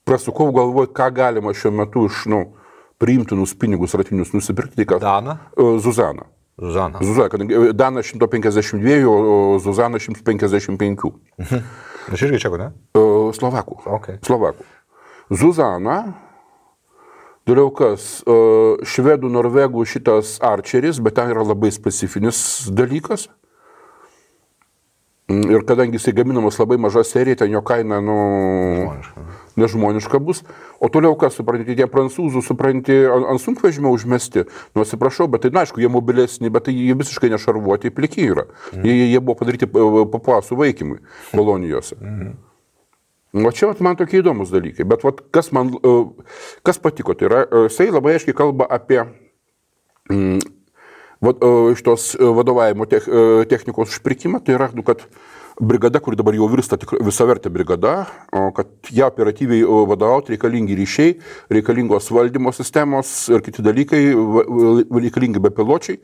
prasukau galvoj, ką galima šiuo metu iš, nu, priimtinus pinigus ratinius nusipirkti. Ką- Dana? O, Zuzana. Zuzana. Zuzana, kadangi e, Dana 152, o Zuzana 155. Aš irgi čia, ne? O, Slovakų. Okay. Slovakų. Zuzana, toliau kas, švedų, norvegų šitas arčeris, bet ten yra labai specifinis dalykas. Mm, Ir kadangi jisai gaminamas labai maža serija, ten jo kaina, nu, nežmoniška bus. O toliau kas, suprantate, tie prancūzų, suprantate, ant, ant sunkvežimio užmesti, nu, atsiprašau, bet tai, na, aišku, jie mobilesni, bet tai jie visiškai nešarvuoti, pliki yra. Jie, jie, jie buvo padaryti papuasų vaikymui kolonijose. O čia vat, man tokie įdomus dalykai. Bet vat, kas man, e, kas patiko, tai yra, e, jisai labai aiškiai kalba apie mm, va- e, šitos e, vadovavimo tech, e, technikos užpirkimą. Tai yra, nu, kad brigada, kuri dabar jau virsta visavertė brigada, kad ją operatyviai vadovauti reikalingi ryšiai, reikalingos valdymo sistemos ir kiti dalykai, reikalingi bepiločiai.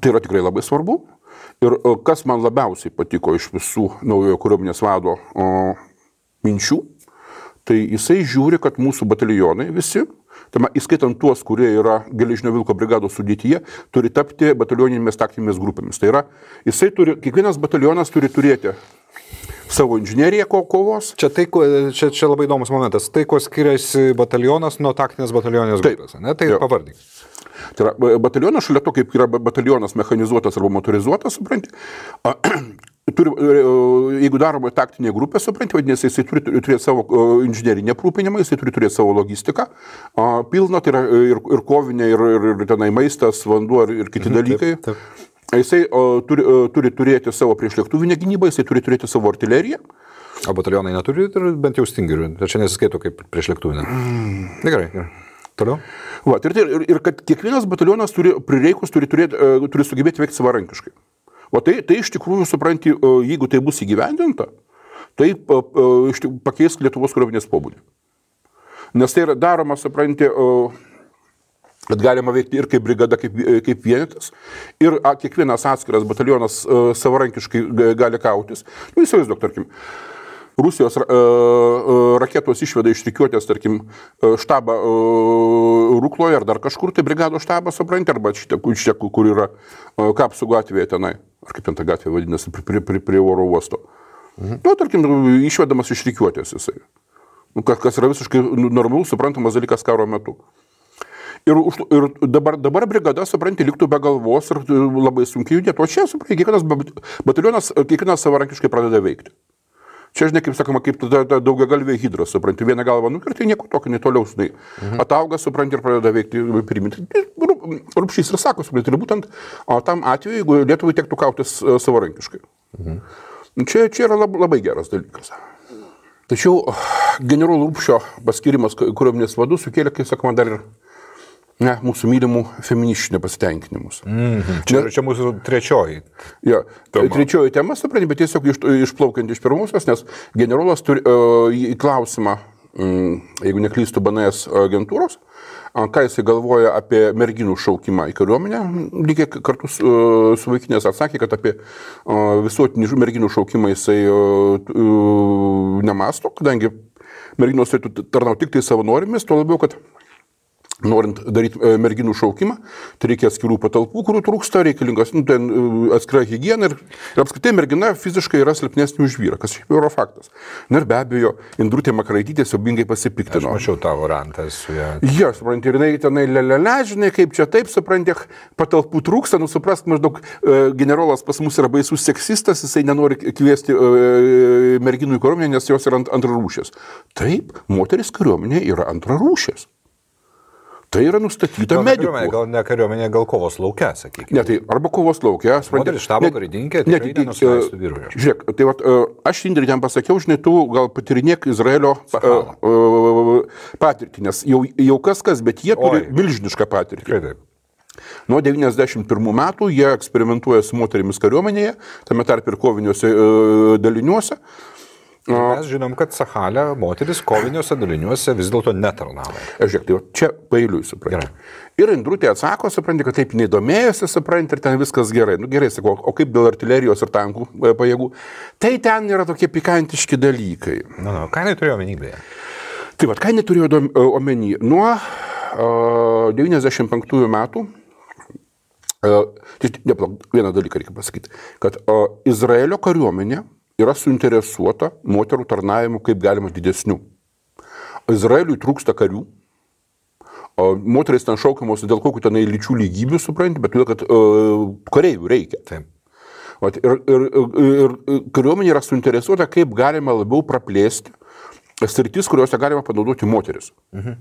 Tai yra tikrai labai svarbu. Ir kas man labiausiai patiko iš visų naujojo kariuomenės vado minčių, tai jisai žiūri, kad mūsų batalionai visi, tame, įskaitant tuos, kurie yra geležinio vilko brigados sudėtyje, turi tapti batalioninėmis taktinėmis grupėmis. Tai yra, jisai turi, kiekvienas batalionas turi turėti savo inžineriją ko- kovos, Čia, tai, čia, čia labai įdomus momentas. Tai, kuo skiriasi batalionas nuo taktinės batalioninės Taip. grupės. Ne? Tai Jo. pavardink. Tai yra ba- batalionas šalia to, kaip yra ba- batalionas mechanizuotas arba motorizuotas, supranti. Turi, e, jeigu daroma taktinė grupė, supranti, vadinasi, jisai turi turėti savo e, inžinerinį aprūpinimą, jisai turi turėti savo logistiką. a, Pilna, tai yra e, ir, ir kovinė, ir, ir, ir tenai maistas, vanduo ir, ir kiti dalykai. taip. Jisai o, turi, turi turėti savo priešlėktuvinę gynybą, jisai turi turėti savo artileriją. O batalionai neturi, bent jau stingerių. Čia nesiskaito kaip prieš lėktuvę. Mm. Gerai, gerai. Toliau. Va, ir, tai- ir, ir kad kiekvienas batalionas turi prireikus, turi, turėti, e, turi sugebėti veikti savarankiškai. O tai, tai iš tikrųjų, supranti, e, jeigu tai bus įgyvendinta, tai pakeis Lietuvos kariuomenės pobūdį. Nes tai yra daroma, supranti, e, kad galima veikti ir kaip brigada, kaip, e, kaip vienetas, ir a, kiekvienas atskiras batalionas e, savarankiškai g- gali kautis. Nu, įsivaizduok, tarkim, Rusijos e, e, raketos išveda iš rikiuotės, tarkim, e, štabą Rukloje ar dar kažkur, tai brigados štabą, supranti, arba kur- šitie, kur yra Kapsų gatvėje tenai, ar kaip ten ta gatvė vadinasi, prie, prie, prie, prie oro uosto. Mhm. Nu, tarkim, išvedamas iš rikiuotės jisai. Nu, kas, yra visiškai normalus, suprantamas dalykas karo metu. Ir, ir dabar, dabar brigada, supranti, liktų be galvos ir labai sunkiai judėtų. O čia, supranti, kiekvienas bat- batalionas, kiekvienas savarankiškai pradeda veikti. Čia, žinai, kaip sakoma, kaip ta, ta daugia galvė hidra, supranti, vieną galvą nukirti, nieko tokio, nei toliau, žinai. Mhm. Atauga, supranti, ir pradeda veikti, priminti. Rūpšys ir sako, supranti, ir būtent tam atveju, jeigu Lietuvai tektų kautis savarankiškai. Mhm. Čia, čia yra lab, labai geras dalykas. Tačiau generolo Rūpšio paskirimas kariuomenės vadų sukėlė, kaip sakoma, dar ir ne, mūsų mylimų feministinių nepasitenkinimus. Mm. Čia, čia mūsų trečioji. Ja. Trečioji tema, supranti, bet tiesiog iš, išplaukiant iš pirmosios, nes generolas turi uh, į klausimą, mm, jeigu neklystų BNS agentūros, ką jisai galvoja apie merginų šaukimą į kariuomenę, lygiai kartu su, uh, su vaikinės atsakė, kad apie visuotinį merginų šaukimą jisai uh, nemasto, kadangi merginos turėtų tarnauti tik tai savanorimis, tuo labiau, kad norint daryti e, merginų šaukimą, tai reikia atskirų patalpų, kurių trūksta, reikalingas nu, ten, e, atskira hygiena ir, ir apskritai mergina fiziškai yra silpnesnė už vyrą, kas šiaip yra faktas. Na ir be abejo, Indrutė Makaraitytė siubingai Aš pasipiktino. mačiau tavo rantą su ją. Ja, supranti, ir jinai tenai lelele, žinai, kaip čia taip, supranti, patalpų trūksta, nu suprask, maždaug e, generolas pas mus yra baisus seksistas, jisai nenori kviesti e, merginų į kariuomenę, nes jos yra ant, antrarūšės. Taip, moteris kariuomenė yra antrarūšės. Tai yra nustatyta Gal ne medikų. kariuomenė, gal ne kariuomenė, gal kovos laukia, sakykime. Ne, tai arba kovos laukia, supranti. Moteris štabo karininkė, net- tikrai nenusileistų e, vyrui. Žiūrėk, tai vat, e, aš Indrė ten pasakiau, žinai, tu gal patirinėk Izraelio pa- e, e, patirtį, nes jau, jau kas kas, bet jie turi Oi. milžinišką patirtį. Tikrai taip. Nuo 91 metų jie eksperimentuoja su moterimis kariuomenėje, tame tarp ir koviniuose e, daliniuose. Mes žinom, kad Sahalė moteris koviniuose daliniuose vis dėlto netarnavo. E, Žiūrėk, tai čia pailiui supranti. Ir Indrutė atsako, supranti, kad taip jinai domėjosi, supranti, ir ten viskas gerai. Nu gerai, sakau, o kaip dėl artilerijos ir tankų e, pajėgų? Tai ten yra tokie pikantiški dalykai. Na, na, ką jinai turėjo omenybėje? Tai vad, ką neturėjo e, omeny? Nuo uh, 95 metų, uh, tai, ne, palauk, vieną dalyką reikia pasakyti, kad uh, Izraelio kariuomenė yra suinteresuota moterų tarnavimu kaip galima didesniu. Izraeliui trūksta karių, moteris ten šaukiamos dėl kokių ten lyčių lygybių, supranti, bet todėl, kad uh, kareivių reikia. Taip. Vat, ir, ir, ir, ir kariuomenė yra suinteresuota, kaip galima labiau praplėsti sritis, kuriuose galima panaudoti moteris. Mhm.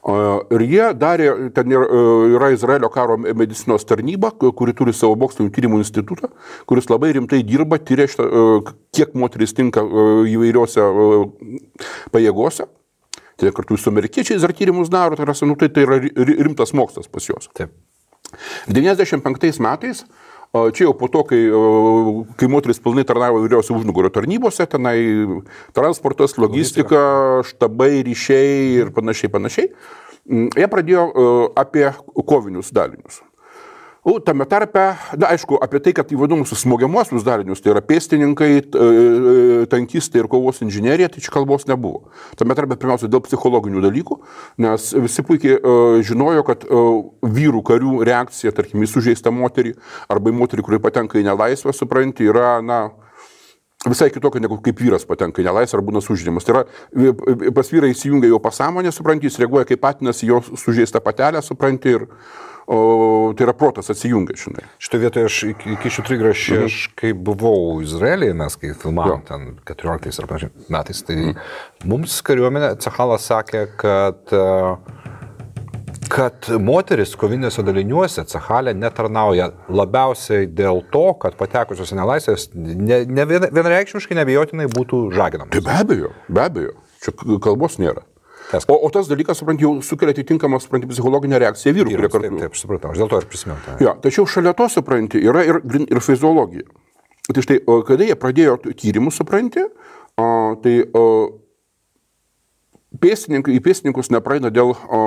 Ir jie darė, ten yra, yra Izraelio karo medicinos tarnyba, kuri turi savo mokslinių tyrimų institutą, kuris labai rimtai dirba, tyria, šitą, e, kiek moteris tinka e, įvairiuose e, pajėgose. Tai kartu su amerikiečiais dar tyrimus daro, tai yra, nu, tai, tai yra ri- ri- rimtas mokslas pas juos. Taip. 95 metais, čia jau po to, kai, kai moteris pilnai tarnavo vyriausio užnugario tarnybose, tenai transportas, logistika, štabai, ryšiai ir panašiai, panašiai, mm, jie pradėjo apie kovinius dalinius. O tame tarpe, na aišku, apie tai, kad įvadomusius smogiamuosius dalinius, tai yra pėstininkai, t- e, tankistai ir kovos inžinierija, tai čia kalbos nebuvo. Tame tarpe pirmiausia dėl psichologinių dalykų, nes visi puikiai e, žinojo, kad e, vyrų karių reakcija, tarkim, į sužeistą moterį arba į moterį, kuri patenka į nelaisvę, supranti, yra, na, visai kitokia negu kaip vyras patenka į nelaisvę ar būna sužeidimas. Tai yra, e, pas vyrą įsijungia jo pasąmonė, supranti, jis reaguoja kaip patinas į jo sužeistą patelę, supranti, ir o, tai yra protas atsijungia, žinai. Šitoje vietoje aš iki šių trigraščių, aš kai buvau Izraelyje, mes kai filmavom ten 14 ar panašiai metais, tai mums kariuomenė Cechalas sakė, kad, e, kad moteris kovinėse daliniuose Cechalė netarnauja labiausiai dėl to, kad patekusios į nelaisvės ne, ne viena- vienareikšmiškai nebejotinai būtų žaginamos. Tai be abejo, be abejo, čia kalbos nėra. Tas- O, o tas dalykas, supranti, jau sukelia atitinkamą, supranti, psichologinę reakciją vyrų, kurie Taip, kartu. taip, aš supratau, aš dėl to ir prisimenu. tą. Jo, tačiau šalia to, supranti, yra ir, ir fiziologija. Tai štai, kada jie pradėjo tyrimus, supranti, tai o, pėstininkai, į pėstininkus nepraeina dėl o,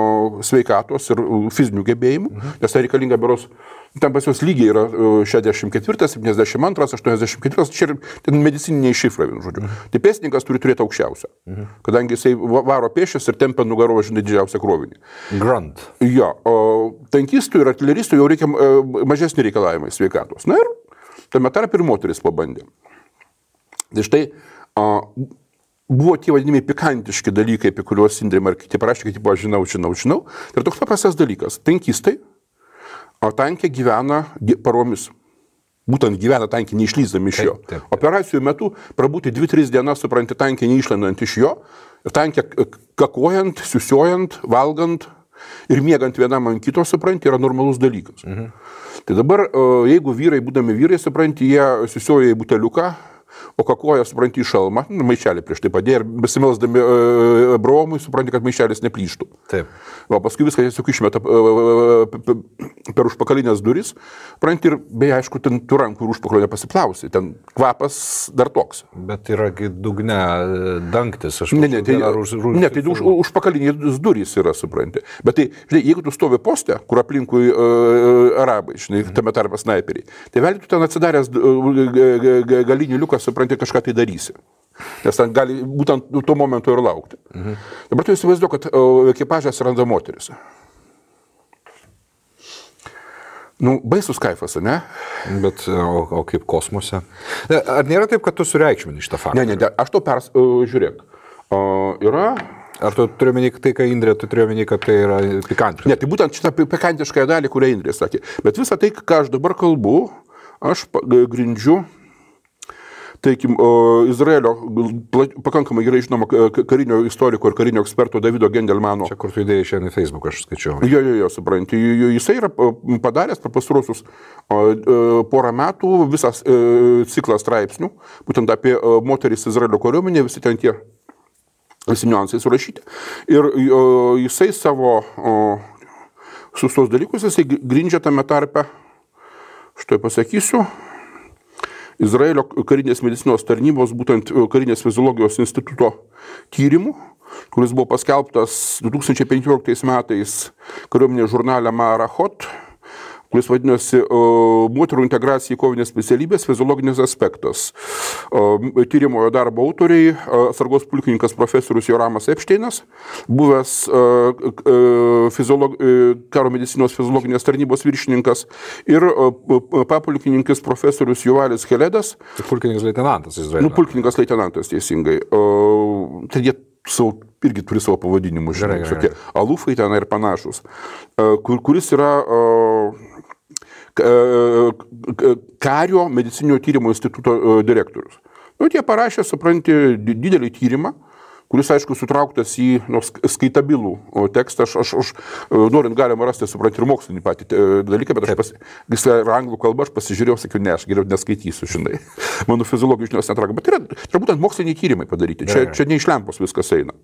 sveikatos ir o, fizinių gebėjimų, mhm. nes tai reikalinga beros, ten pas juos lygiai yra o, 64, 72, 84, čia ir ten medicininiai šifrai, vienu žodžiu. Mhm. Tai pėstininkas turi turėti aukščiausią, mhm. kadangi jisai va- varo pėšias ir tempia nugaro, žinai, didžiausią krovinį. Grunt. Jo, o tankistų ir artileristų jau reikia e, mažesni reikalavimai sveikatos. Na ir tame tarp ir moteris pabandė. Tai štai a, buvo tie vadinami pikantiški dalykai, apie kuriuos Indrė ir kiti parašė, kad, aš žinau, žinau, žinau. Tai yra toks paprastas dalykas. Tankistai, o tankė gyvena paromis. Būtent gyvena tankė neišlyzdami iš jo. Taip, taip, taip. Operacijų metu prabūti 2-3 dienas, supranti, tankė neišlendant iš jo, ir tankė k- kakuojant, siusiojant, valgant ir miegant vienam ant kito, supranti, yra normalus dalykas. Mhm. Tai dabar, jeigu vyrai, būdami vyrai, supranti, jie siusioja į buteliuką, o kakoja, supranti, į šalmą, nu, maišelį prieš tai padėjo ir besimelsdami e, bromui, supranti, kad maišelis neplyštų. Taip. O paskui viską tiesiog išmeta e, per užpakalinės duris, pranti ir, beje, aišku, ten tų rankų ir užpakalio nepasiplausi, ten kvapas dar toks. Bet yra dugne e, dangtis, aš Ne, ne, tai, už, už, ne, tai už, užpakalinės durys yra, supranti. Bet tai, žinai, jeigu tu stovi poste, kur aplinkui uh, arabai, žinai, tame tarpe snaiperiai, tai vėliau tu ten atsidaręs galinį liuką, supranti, kažką tai darysi. Nes ten gali būtent tuo momentu ir laukti. Mhm. Dabar tu įsivaizduoji, kad uh, ekipažas randa moteris. Nu, baisus kaifas, ne? Bet o, o kaip kosmose? Ne, Ar nėra taip, kad tu sureikšmini šitą faktą? Ne, ne, ne aš to pers... Uh, žiūrėk. Uh, yra Ar tu turi omeny tai, ką Indrė, tu turi omeny, kad tai yra pikantiška? Ne, tai būtent šitą pi- pikantiškąją dalį, kurią Indrė sakė. Bet visą tai, ką aš dabar kalbu, aš grindžiu, taikim, o, Izraelio pakankamai gerai žinoma karinio istoriko ir karinio eksperto Davido Gendelmano. Čia kur tu įdėjai šiandien į Facebook, aš skaičiau. Jo, jo, jo, supranti, jisai yra pa- padaręs per pastaruosius o, e, porą metų visas e, ciklas straipsnių, būtent apie moteris Izraelio kariuomenė, visi ten tie visi niuansai surašyti. Ir jisai savo visus tos dalykus jisai grindžia tame tarpe, štai pasakysiu, Izraelio karinės medicinos tarnybos, būtent karinės fiziologijos instituto tyrimų, kuris buvo paskelbtas 2015 metais kariuomenės žurnale Marahot kuris vadinosi Moterų integracija į kovinės specialybės fiziologinis aspektas. Tyrimojo darbo autoriai - sargos pulkininkas profesorius Joramas Epšteinas, buvęs fiziolog, karo medicinos fiziologinės tarnybos viršininkas ir papulkininkas profesorius Juvalis Heledas. Tai pulkininkas leitenantas Izraelio. Nu, pulkininkas leitenantas teisingai. Tai jie savo, irgi turi savo pavadinimus, žinai, kažkokie alufai ten ir panašus, kur, kuris yra kario medicinio tyrimo instituto direktorius. Nu, tie parašė, supranti, didelį tyrimą, kuris, aišku, sutrauktas į nu, skaitabilų tekstą. Aš, aš, aš norint galima rasti, supranti, ir mokslinį patį dalyką, bet aš pas, yra anglų kalba, aš pasižiūrėjau, sakiau, ne, aš geriau neskaitysiu, žinai. [laughs] Mano fiziologijos žinios netraukia, bet yra, yra būtent moksliniai tyrimai padaryti. Čia, čia ne iš lempos viskas eina.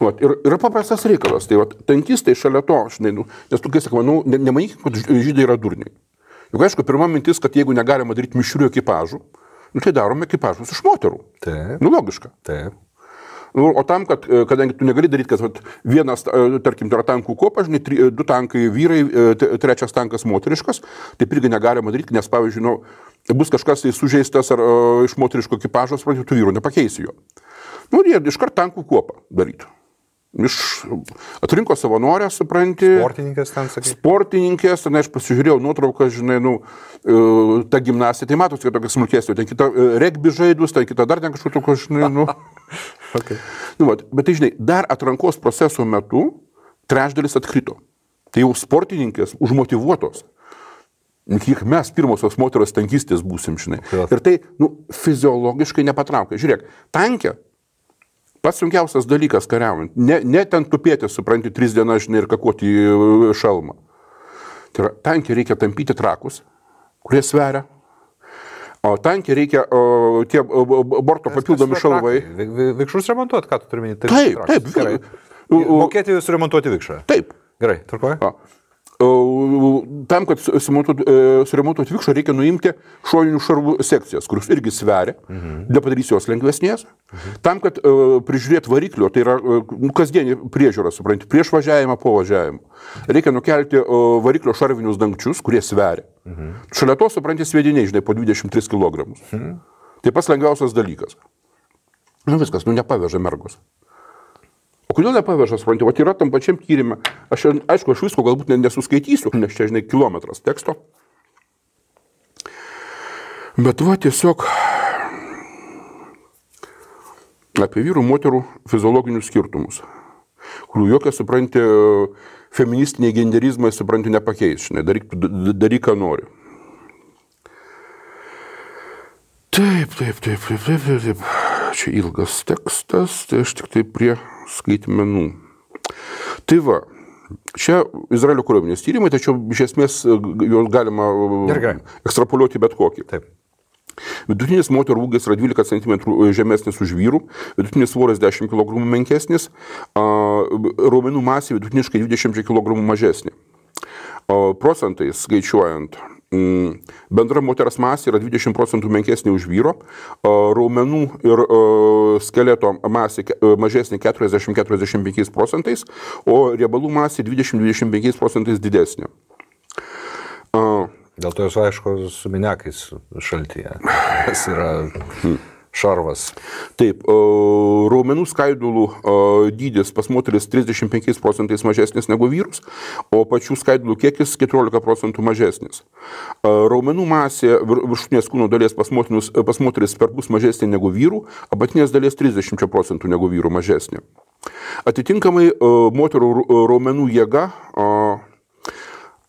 Vat, ir yra paprastas reikalas. Tai vat, tankistai šalia to, žinai, nu, nes tu kai sakai, nu, ne, nemanyk, kad žydai yra durniai. Juk aišku, pirma mintis, kad jeigu negalima daryti mišrių ekipažų, nu, tai darome ekipažus iš moterų. Taip. Nu, logiška. Taip. Nu, o tam, kad, kadangi tu negali daryti, kad vat, vienas, tarkim, tai yra tankų kopa, žinai, tri, du tankai vyrai, trečias tankas moteriškas, tai irgi negalima daryti, nes, pavyzdžiui, nu, bus kažkas tai sužeistas ar uh, iš moteriško ekipažo, suprantu, tu vyrų nepakeisi jo. Nu, jie iškart tankų kopą darytų. Iš atrinko savanorę, supranti. Sportininkės ten, sakai. Sportininkės, ten aš pasižiūrėjau nuotrauką, žinai, nu, ta gimnastija, tai matosi, kad tokia smulkesnė, ten kita regbi žaidus, ten kita dar ten kažkokio, žinai, nu. [laughs] okay. nu vat, bet tai, žinai, dar atrankos proceso metu trečdalis atkrito. Tai jau sportininkės užmotivuotos. Kiek mes pirmosios moteros tankistės būsim, žinai. Ir tai, nu, fiziologiškai nepatraukia. Žiūrėk, tankė Pats sunkiausias dalykas kariaujant. Ne, ne ten tupėti, supranti, tris dienas, žinai, ir kakuoti šalmą. Tai yra, tankį reikia tampyti trakus, kurie sveria. O tankį reikia o, tie borto papildomi šalvai. Vikšrus remontuoti, ką tu turi minėti? Taip, taip. Gerai. Mokėti suremontuoti vikšrą. Taip. Gerai, tvarkoju. Tam, kad suremontuoti vikšrą, reikia nuimti šoninių šarvų sekcijas, kurios irgi sveria, mhm. nepadarysi jos lengvesnės. Mhm. Tam, kad uh, prižiūrėti variklio, tai yra uh, kasdienį priežiūrą, supranti, prieš važiavimą, po važiavimo, reikia nukelti variklio šarvinius dangčius, kurie sveria. Mhm. Šalia to, supranti, svediniai, žinai, po 23 kg. Mhm. Tai pas lengviausias dalykas. Nu viskas, nu nepaveža mergos. O kodėl nepaveža, suprantate, o yra tam pačiam tyrimė. Aš, aišku, aš visko galbūt nesuskaitysiu, nes čia, žinai, kilometras teksto. Bet va tiesiog apie vyrų moterų fiziologinius skirtumus, kurių jokia, suprantate, feministiniai genderizmai, suprantate, nepakeis, žinai, daryk, daryk ką nori. Taip, taip, taip, taip, taip, taip, taip. Čia ilgas tekstas, tai aš tik tai prie skaitmenų. Tai va, čia Izraelio kariuomenės tyrimai, tačiau iš esmės e, juos galima Gerai. ekstrapoliuoti bet kokį. Taip. Vidutinis moterų ūgis yra 12 cm žemesnis už vyrų, vidutinis svoris 10 kg menkesnis, raumenų masė vidutiniškai 20 kg mažesnė. Procentais skaičiuojant, bendra moters masė yra 20 procentų menkesnė už vyro, raumenų ir skeleto masė mažesnė 40-45 procentais, o riebalų masė 20-25 procentais didesnė. Dėl to jūs aišku su minekais šaltyje. Tas yra... Šarvas. Taip, raumenų skaidulų dydis pas moteris 35 procentais mažesnis negu vyrus, o pačių skaidulų kiekis 14 procentų mažesnis. Raumenų masė viršutinės kūno dalies pas, motinus, pas moteris per pus mažesnė negu vyrų, apatinės dalies 30 procentų negu vyrų mažesnė. Atitinkamai moterų raumenų jėga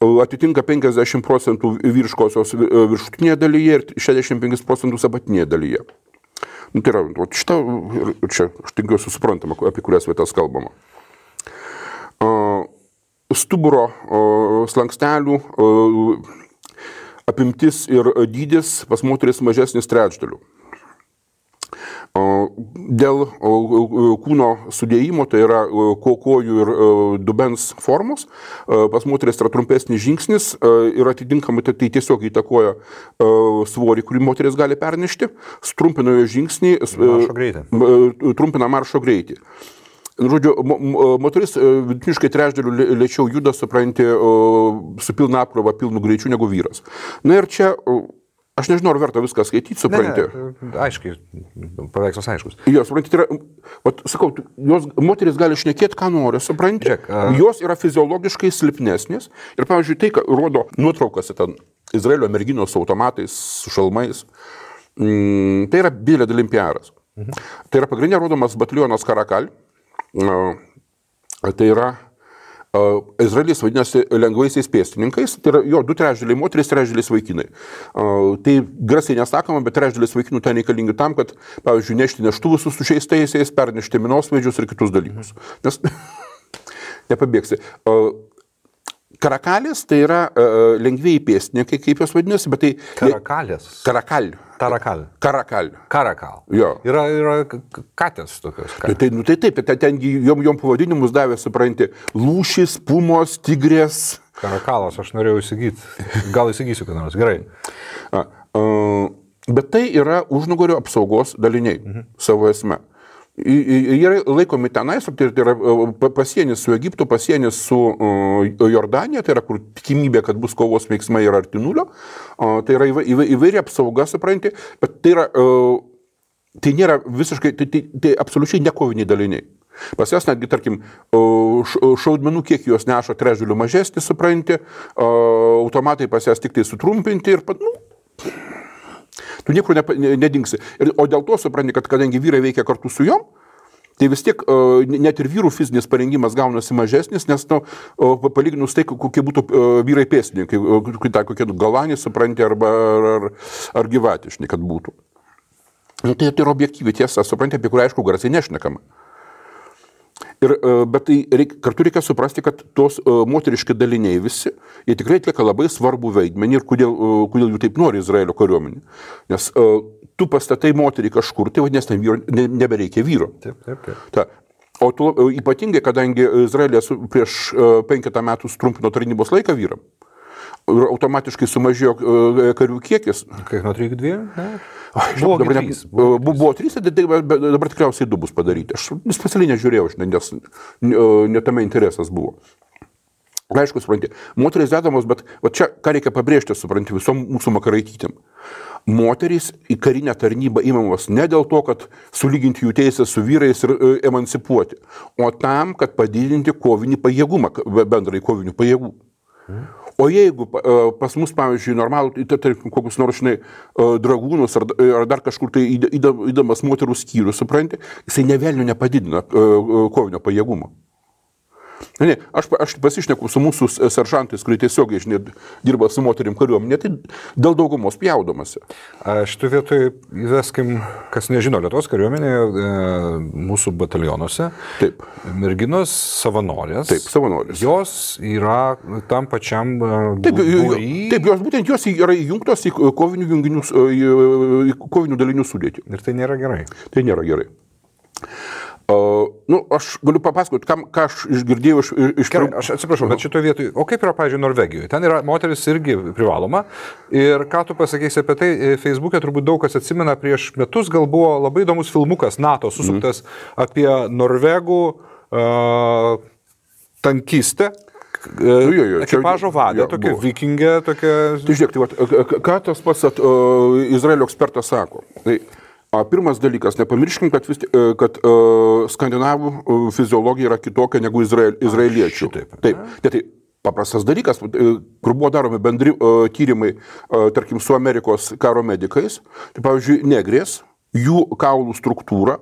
atitinka 50 procentų vyriškosios viršutinėje dalyje ir 65 procentus apatinėje dalyje. Nu, tai yra, o šitą, ir čia aš tikiuosi suprantama, apie kurias vietas kalbama. Stuburo slankstelių apimtis ir dydis pas moteris mažesnis trečdaliu. Dėl kūno sudėjimo, tai yra kojų ir dubens formos, pas moteris yra trumpesnis žingsnis ir atitinkamai tai tiesiog įtakoja svorį, kurį moteris gali pernešti, trumpina jo žingsnį, Maršo greitį. trumpina maršo greitį. Žodžiu, mo- mo- moteris e, vidutiniškai trečdaliu lė- lėčiau juda, supranti, su pilna apkrova, pilnu greičiu negu vyras. Na ir čia, aš nežinau, ar verta viską skaityti, supranti. Aiškiai, paveikslas aiškus. Jo, supranti, tai yra, vat, sakau, jos, moteris gali šnekėti, ką nori, supranti. Žiūrėk, a- Jos yra fiziologiškai silpnesnės. Ir, pavyzdžiui, tai, ką rodo nuotraukose ten Izraelio merginos su automatais, su šalmais, mm, tai yra didelė dalim piaras. Mhm. Tai yra pagrindinė rodomas batalionas Karakal. Tai yra Izraelis vadinasi lengvaisiais pėstininkais, tai yra jo du trečdaliai moteris, trečdalis vaikinai. Tai grasiai nesakoma, bet trečdalis vaikinų ten reikalingi tam, kad, pavyzdžiui, nešti neštuvus su sužeistaisiais, pernešti minosvaidžius ir kitus dalykus. Nes [laughs] nepabėgsi. A, Karakalis tai yra uh, lengvėjai pėstininkai, kaip jos vadinasi, bet tai... Karakalės. Karakal. Tarakal. Karakal. Karakal. Jo. Yra, yra katės tokios. Tai, tai, nu, tai taip, ten, ten jom, jom pavadinimus davė, supranti, lūšis, pumos, tigrės. Karakalas, aš norėjau įsigyti. Gal įsigysiu, kad nors. Gerai. A, a, bet tai yra užnugario apsaugos daliniai mhm. savo esme. Jie laikomi tenais, tai yra pasienis su Egiptu, pasienis su Jordanija, tai yra kur tikimybė, kad bus kovos veiksmai yra arti nulio. Tai yra įva- įva- įvairi apsauga, supranti, bet tai yra tai nėra visiškai, tai, tai, tai absoliučiai nekoviniai daliniai. Pas jas netgi, tarkim, šaudmenų kiekį jos neša trečdaliu mažesnį, supranti, automatai pas jas tik tai sutrumpinti ir, pat, nu, tu niekur ne, nedingsi. Ir, o dėl to supranti, kad kadangi vyrai veikia kartu su juom, Tai vis tiek o, net ir vyrų fizinis parengimas gaunasi mažesnis, nes nu, palyginus tai, kokie būtų o, vyrai pėstininkai, kokie tai kokie galanį supranti arba ar, ar, ar gyvatišni, kad būtų. Nu, tai, tai yra objektyvi tiesa, supranti, apie kurią aišku garsiai nešnekama. Ir, e, bet tai reik, kartu reikia suprasti, kad tos e, moteriški daliniai visi, jie tikrai atlieka labai svarbų vaidmenį ir kodėl, e, kodėl jų taip nori Izraelio kariuomenė. Nes tu pastatai moterį kažkur, tai vadinasi, ten vyro, ne, nebereikia vyro. Taip, taip, taip. Ta. O tu, ypatingai, kadangi Izraelė prieš penketą metų trumpino tarnybos laiką vyram, ir automatiškai sumažėjo e, karių kiekis. Kiek nuo 3 iki 2? Ne? Žinau, Buvo dabar ne, trys, buvo, buvo trys, bet- bet dabar tikriausiai du bus padaryti. Aš specialiai nežiūrėjau, nes ne, ne tame interesas buvo. Aišku, supranti, moteris dedamos, bet va čia ką reikia pabrėžti, supranti, visom mūsų makaraitytėm. Moterys į karinę tarnybą įmamos ne dėl to, kad sulyginti jų teisę su vyrais ir e, emancipuoti, o tam, kad padidinti kovinį pajėgumą, bendrai kovinių pajėgų. O jeigu e, pas mus, pavyzdžiui, normalų, tai, tarkim, kokius nors, žinai, e, dragūnus ar, d- ar dar kažkur tai įd- įda- įdamas moterų skyrius, supranti, jisai nevelnio nepadidina e, e, kovinio pajėgumo. Ne, aš, aš pasišneku su mūsų seržantais, kurie tiesiogiai, žinai, dirba su moterim kariuomenė, tai dėl daugumos pjaudomasi. Šitų vietoj įveskim, kas nežino, Lietuvos kariuomenėje, e, mūsų batalionuose. Taip. Merginos savanorės. Taip, savanorės. Jos yra tam pačiam e, Taip, būry. taip, jos būtent jos yra įjungtos į kovinių junginių, s- į į kovinių dalinių sudėtį. Ir tai nėra gerai. Tai nėra gerai. Uh, nu, aš galiu papasakoti, kam, ką aš išgirdėjau iš, iš Gerai, aš atsiprašau, bet šitoje vietoje, o kaip yra, pavyzdžiui, Norvegijoje? Ten yra moteris irgi privaloma. Ir ką tu pasakysi apie tai, e, Facebook'e turbūt daug kas atsimena, prieš metus gal buvo labai įdomus filmukas NATO susuktas mm. apie norvegų uh, tankistę. Čia- Ekipažo vadą, jo, tokia vikingė, tokia... Tai žiūrėk, tai vat, ką tas pats at, uh, Izraelio ekspertas sako. Tai, a, pirmas dalykas, nepamirškim, kad, vis, e, kad uh, skandinavų uh, fiziologija yra kitokia negu Izrael, izraeliečių. šitaip, Taip. Ne, tai paprastas dalykas, e, kur buvo daromi bendri uh, tyrimai, uh, tarkim, su Amerikos karo medikais. Tai pavyzdžiui, negrės, jų kaulų struktūra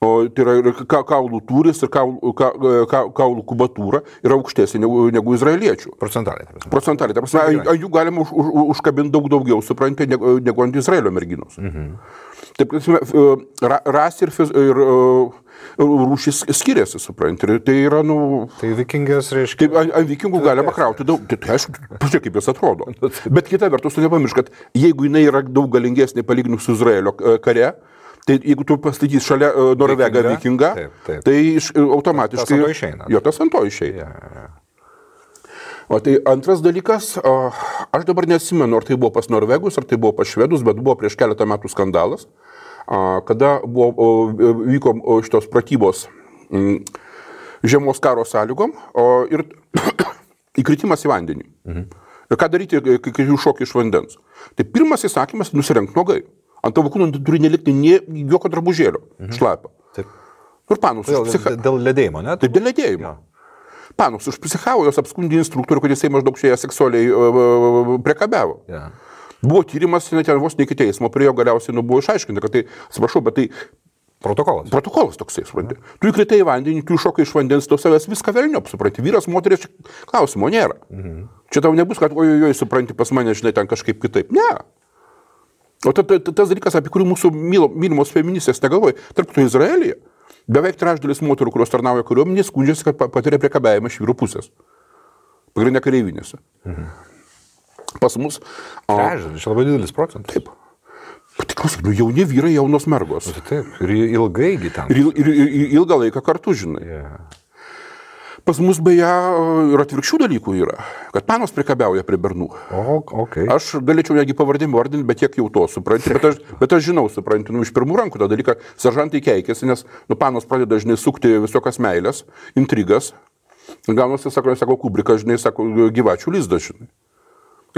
O tai yra ka, kaulų tūris ir kaulų, ka, ka, kaulų kubatūra yra aukštesnė negu, negu izraeliečių. Procentaliai. ta prasme. Procentaliai. Ta prasme, ant jų galima už, už, užkabinti daug daugiau, suprantate, negu, negu ant Izraelio merginos. Mhm. Taip, prasme, e, ra, ras ir, fiz- ir e, rūšis skiriasi, suprantate. Tai yra, nu, Tai vikingės reiškia. Taip, ant, ant vikingų galima krauti daug. Tai, tai aišku, pažiūrėk, kaip jis atrodo. [laughs] Bet kita vertus, tu nepamiršk, kad jeigu jinai yra daug galingesnė palyginus su Izraelio e, kare, Tai jeigu tu pastatysi šalia uh, Norvegą Vikingą? tai iš, e, automatiškai... Tas ant to išeina. Jo, tas ant to išeina. Ja, O tai antras dalykas, aš dabar nesimenu, ar tai buvo pas Norvegus, ar tai buvo pas Švedus, bet buvo prieš keletą metų skandalas, kada buvo, o, vyko šitos pratybos žiemos karo sąlygom ir [coughs] įkritimas į vandenį. Mhm. Ir ką daryti, kai, jų šokia iš vandens? Tai pirmas įsakymas - nusirenk nuogai. Ant tavo kūno turi nelikti nie jokio drabužėlio, mhm. šlapio. Taip. Ir panus, Dėl, psicha... dėl ledėjimo, ne? Taip, dėl ledėjimo. Jo. Panus užpsichavo, jos apskundė instruktorių, kad jisai maždaug ją seksualiai uh, priekabiavo. Ja. Buvo tyrimas, net ten vos ne iki teismo, prie jo galiausiai nu, buvo išaiškinta, kad tai, atsiprašau, bet tai Protokolas. protokolas toksai, supranti. Tu įkritai į vandenį, tu iššokai iš vandens, tu savęs viską velniop, supranti. Vyras, moteris, klausimo nėra. Mhm. Čia tau nebus, kad ojoj, oj, supranti, pas mane, žinai, ten kažkaip kitaip. Ne. O ta, ta, ta, tas dalykas, apie kurį mūsų mylo, mylimos feministės negalvoja, tarp to Izraelyje, beveik trečdalis moterų, kurios tarnauja kariuomenė, skundžiasi, kad pa- patiria priekabiavimą iš vyrų pusės. Pagrindinė kareivinėse. Mhm. Pas mus. Trečdalis, labai didelis procentas. taip. Klausyk, nu jauni vyrai, jaunos mergos. Tai Taip, ir ilgai gi ten. Ir, ir, ir, ilgą laiką kartu, žinai. Ja. Pas mus beje ir atvirkščių dalykų yra, kad panos prikabiauja prie bernų. O, ok. Aš galėčiau netgi pavardėm vardinti, bet tiek jau to supranti. Bet aš, bet aš žinau, supranti, nu, iš pirmų rankų tą dalyką, seržantai keikėsi, nes nu, panos pradeda dažnai sukti visokias meilės, intrigas. Gaunasi, sako, sako Kubrikas, žinai, sako, gyvačių lizdas, žinai.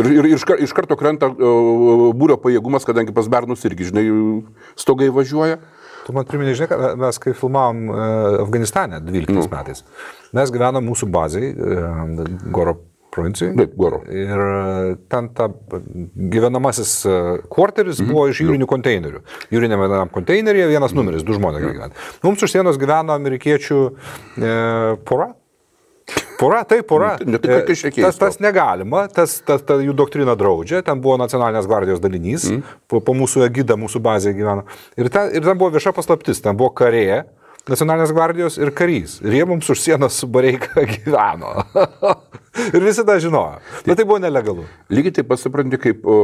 Ir, ir iš, kar- iš karto krenta uh, būrio pajėgumas, kadangi pas bernus irgi, žinai, stogai važiuoja. Tu man priminė, žinai, kad mes kai filmavom e, Afganistane 12 Nu. metais, mes gyvenom mūsų bazai, e, Goro provincijai. Taip, Goro. Ir e, ten ta gyvenamasis kvarteris Mhm. buvo iš jūrinių konteinerių. Jūrinėme vienam konteineryje vienas numeris, du žmonės gyventi. Mums už sienos gyveno amerikiečių e, pora. Pora, taip, pora. Ne, tai tu E, šnekėjai tas, tas negalima, tas, tas, ta jų doktrina draudžia, ten buvo nacionalinės gvardijos dalinys, mm. po, po mūsų egidą, mūsų bazėje gyveno. Ir ten, ir ten buvo vieša paslaptis, ten buvo karė, nacionalinės gvardijos ir karys. Ir jie mums už sienos su bareika [laughs] gyveno. [laughs] ir visi tą žinojo. Bet tai buvo nelegalu. Lygiai taip pasipranti, kaip o,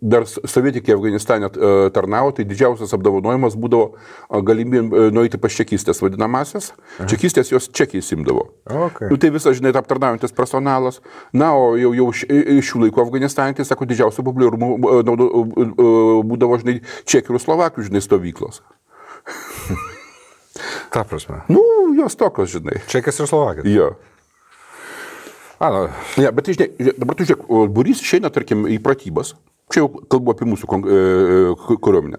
dar sovietikai Afganistane e, tarnavo, tai didžiausias apdovanojimas būdavo galimybė e, nueiti pas čekistės vadinamasias. Čekistės jos čekiai simdavo. Okay. Nu, tai visas, žinai, aptarnaujantis personalas. Na, o jau, jau iš šių laikų Afganistane, tai sako, didžiausio populiarumo e, būdavo, žinai, čekių ir slovakų, žinai, stovyklos. [laughs] Ta prasme. Nu, jos tokios, žinai. Čekijas ir Slovakija. Jo. A, nu, Ne, bet žinai, dabar tu žiūrėk, o būrys išeina, tarkim, į pratybas. Čia jau kalbu apie mūsų e, e, kariuomenę.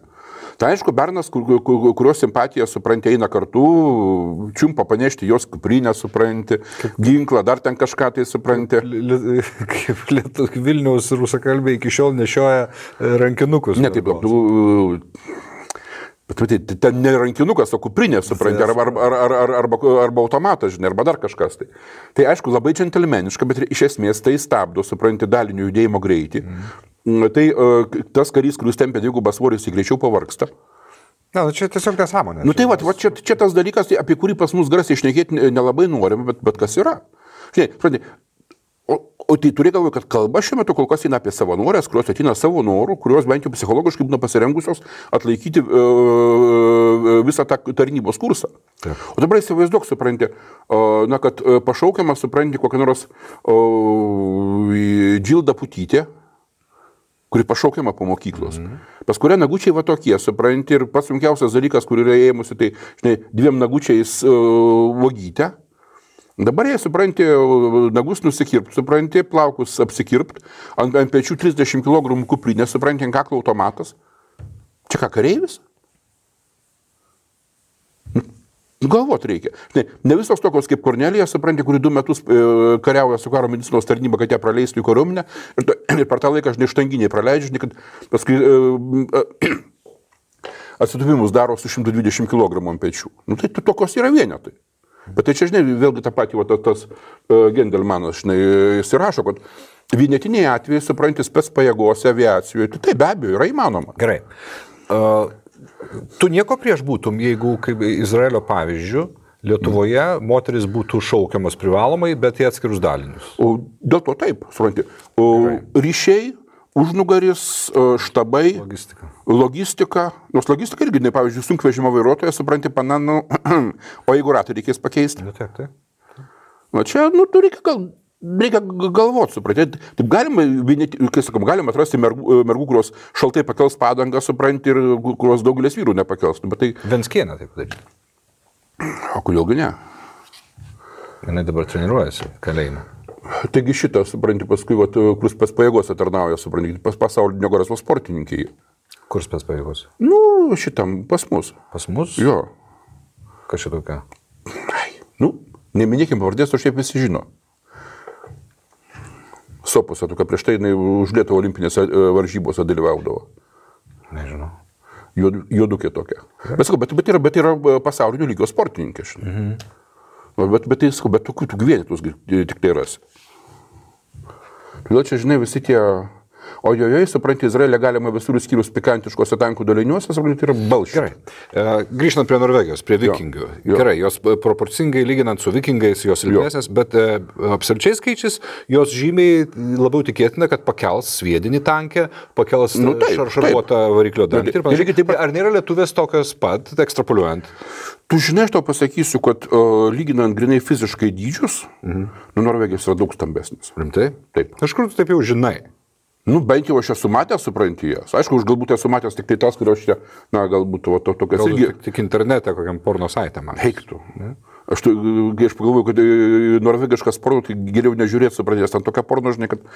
Tai aišku, Bernas, kur, kur, kurios simpatija, supranti, eina kartu, čiumpa panešti jos kuprinę, supranti, ginklą, dar ten kažką tai supranti. [laughs] kaip Lietu, Vilniaus rusakalbiai iki šiol nešioja e, rankinukus. Ne taip, tu, bet matai, tai ten ne rankinukas, o kuprinė, supranti, arba, arba, arba, arba, arba, automatas, žinai, arba dar kažkas. Tai, tai aišku, labai džentelmeniška, bet iš esmės tai stabdo, supranti, dalinio judėjimo greitį. Mm. Tai e, tas karys, kuris tempia dvigubą svorį, jis greičiau pavarksta. Ne, nu, čia tiesiog nesąmonė. Nu tai va, va čia, čia tas dalykas, tai apie kurį pas mus garsiai išnekėti ne- nelabai norime, bet, bet kas yra. Žinai, supranti, o, tai turi galvoje, kad kalba šiuo metu kol kas eina apie savanorės, kurios ateina savo norų, kurios bent jau psichologiškai būna pasirengusios atlaikyti uh, visą tą tarnybos kursą. Taip. O dabar įsivaizduok, supranti, uh, na, kad uh, pašaukiamas, supranti, kokią nors uh, džildą putytę, kuri pašaukiama po mokyklos. Mm. Pas kurią nagučiai va tokie, supranti, ir pats sunkiausias dalykas, kur yra ėmusi, tai, žinai, dviem nagučiais uh, vagytę. Dabar jie, supranti, nagus nusikirpt, supranti, plaukus apsikirpt, ant, ant pečių 30 kg kuprinė, supranti, ant kaklo automatas. Čia ką, kareivis? Nu, Galvot reikia. Žinai, ne visos tokios kaip Kornelija, supranti, kuri du metus e, kariauja su karo medicinos tarnyba, kad ją praleistų į kariuomenę ir, ir per tą laiką, žinai, štanginiai praleidžia, žinai, kad paskui e, e, [coughs] atsitupimus daro su 120 kg pečių. Nu, tai to- tokios yra vienetai. Bet tai čia, žinai, vėlgi tą patį, va, tas, uh, Gendelmanas, žinai, jis ir rašo, kad vienetiniai atvejai, supranti, spės pajėgose, aviacijoje, tai, tai be abejo yra įmanoma. Gerai. Uh, tu nieko prieš būtum, jeigu, kaip Izraelio pavyzdžių, Lietuvoje moteris būtų šaukiamas privalomai, bet į atskirus dalinius. O dėl to taip, supranti, o ryšiai, užnugaris, e, štabai, Logistika. logistika. Nors logistika irgi, ne, pavyzdžiui, sunkvežimo vairuotojas, supranti, pananu, [clears throat] o jeigu ratą reikės pakeisti. Nu, taip, taip. Na čia, nu, tu reikia gal. Reikia galvoti, supranti. Taip galima, kai sakom, galima atrasti mergų, mergų, kurios šaltai pakels padangą, supranti, ir kurios daugelis vyrų nepakels. Nu, Bet tai, Venskienė taip padaryti. o kodėlgi ne? Jis dabar treniruojasi kalėjime. Taigi šitą, supranti, paskui, vat, kuris pas pajėgose tarnauja, supranti, pas pasaulinio goreso sportininkai. Kur spės pajėgos? Nu, šitam pas mus. Pas mus? Jo. Kažkaip tokia. Ai, nu, neminėkim pavardės, o šiaip visi žino. Sopuose, tokia prieš tai jinai už Lietuvą olimpinėse e, varžybose dalyvaudavo. Nežinau. Juod- Juodukė tokia. Bet, bet, bet, yra, bet yra e, pasaulinio lygio sportininkė. Mhm. Bet, bet, tai, sakau, bet tokių tų vienetus gi tik tai rasi. Todėl čia, žinai, visi tie... O joje, supranti, Izraelė galima visur skyrus pikantiškose tankų daliniuose, supranti, yra balšai. Gerai. E, grįžtant prie Norvegijos, prie vikingių. jo. Gerai, jos e, proporcingai lyginant su vikingais, jos silpnesnės, bet e, absoliučiai skaičiais, jos žymiai labiau tikėtina, kad pakels sviedinį tankę, pakels Nu, taip, šar, šarvuotą variklio dantį ir panašiai. Ar nėra lietuvės tokios pat, ekstrapoliuojant? Tu žinai, aš tau pasakysiu, kad uh, lyginant grinai fiziškai dydžius, mhm. nu, Norvegijos yra daug stambesnis. Rimtai? Taip. Iš kur tu taip jau žinai? Nu, bent jau aš esu matęs, supranti jas. Aišku, aš galbūt esu matęs tik tai tas, kurios čia, na, galbūt va, to, tokias Galbūt irgi tik, tik internete kokiam porno saitę man. veiktų. Aš, tu, aš pagalvoju, kad e, norvegiškas porno, tai geriau nežiūrėti, supranti, nes ten tokia porno, žinai, kad... [laughs]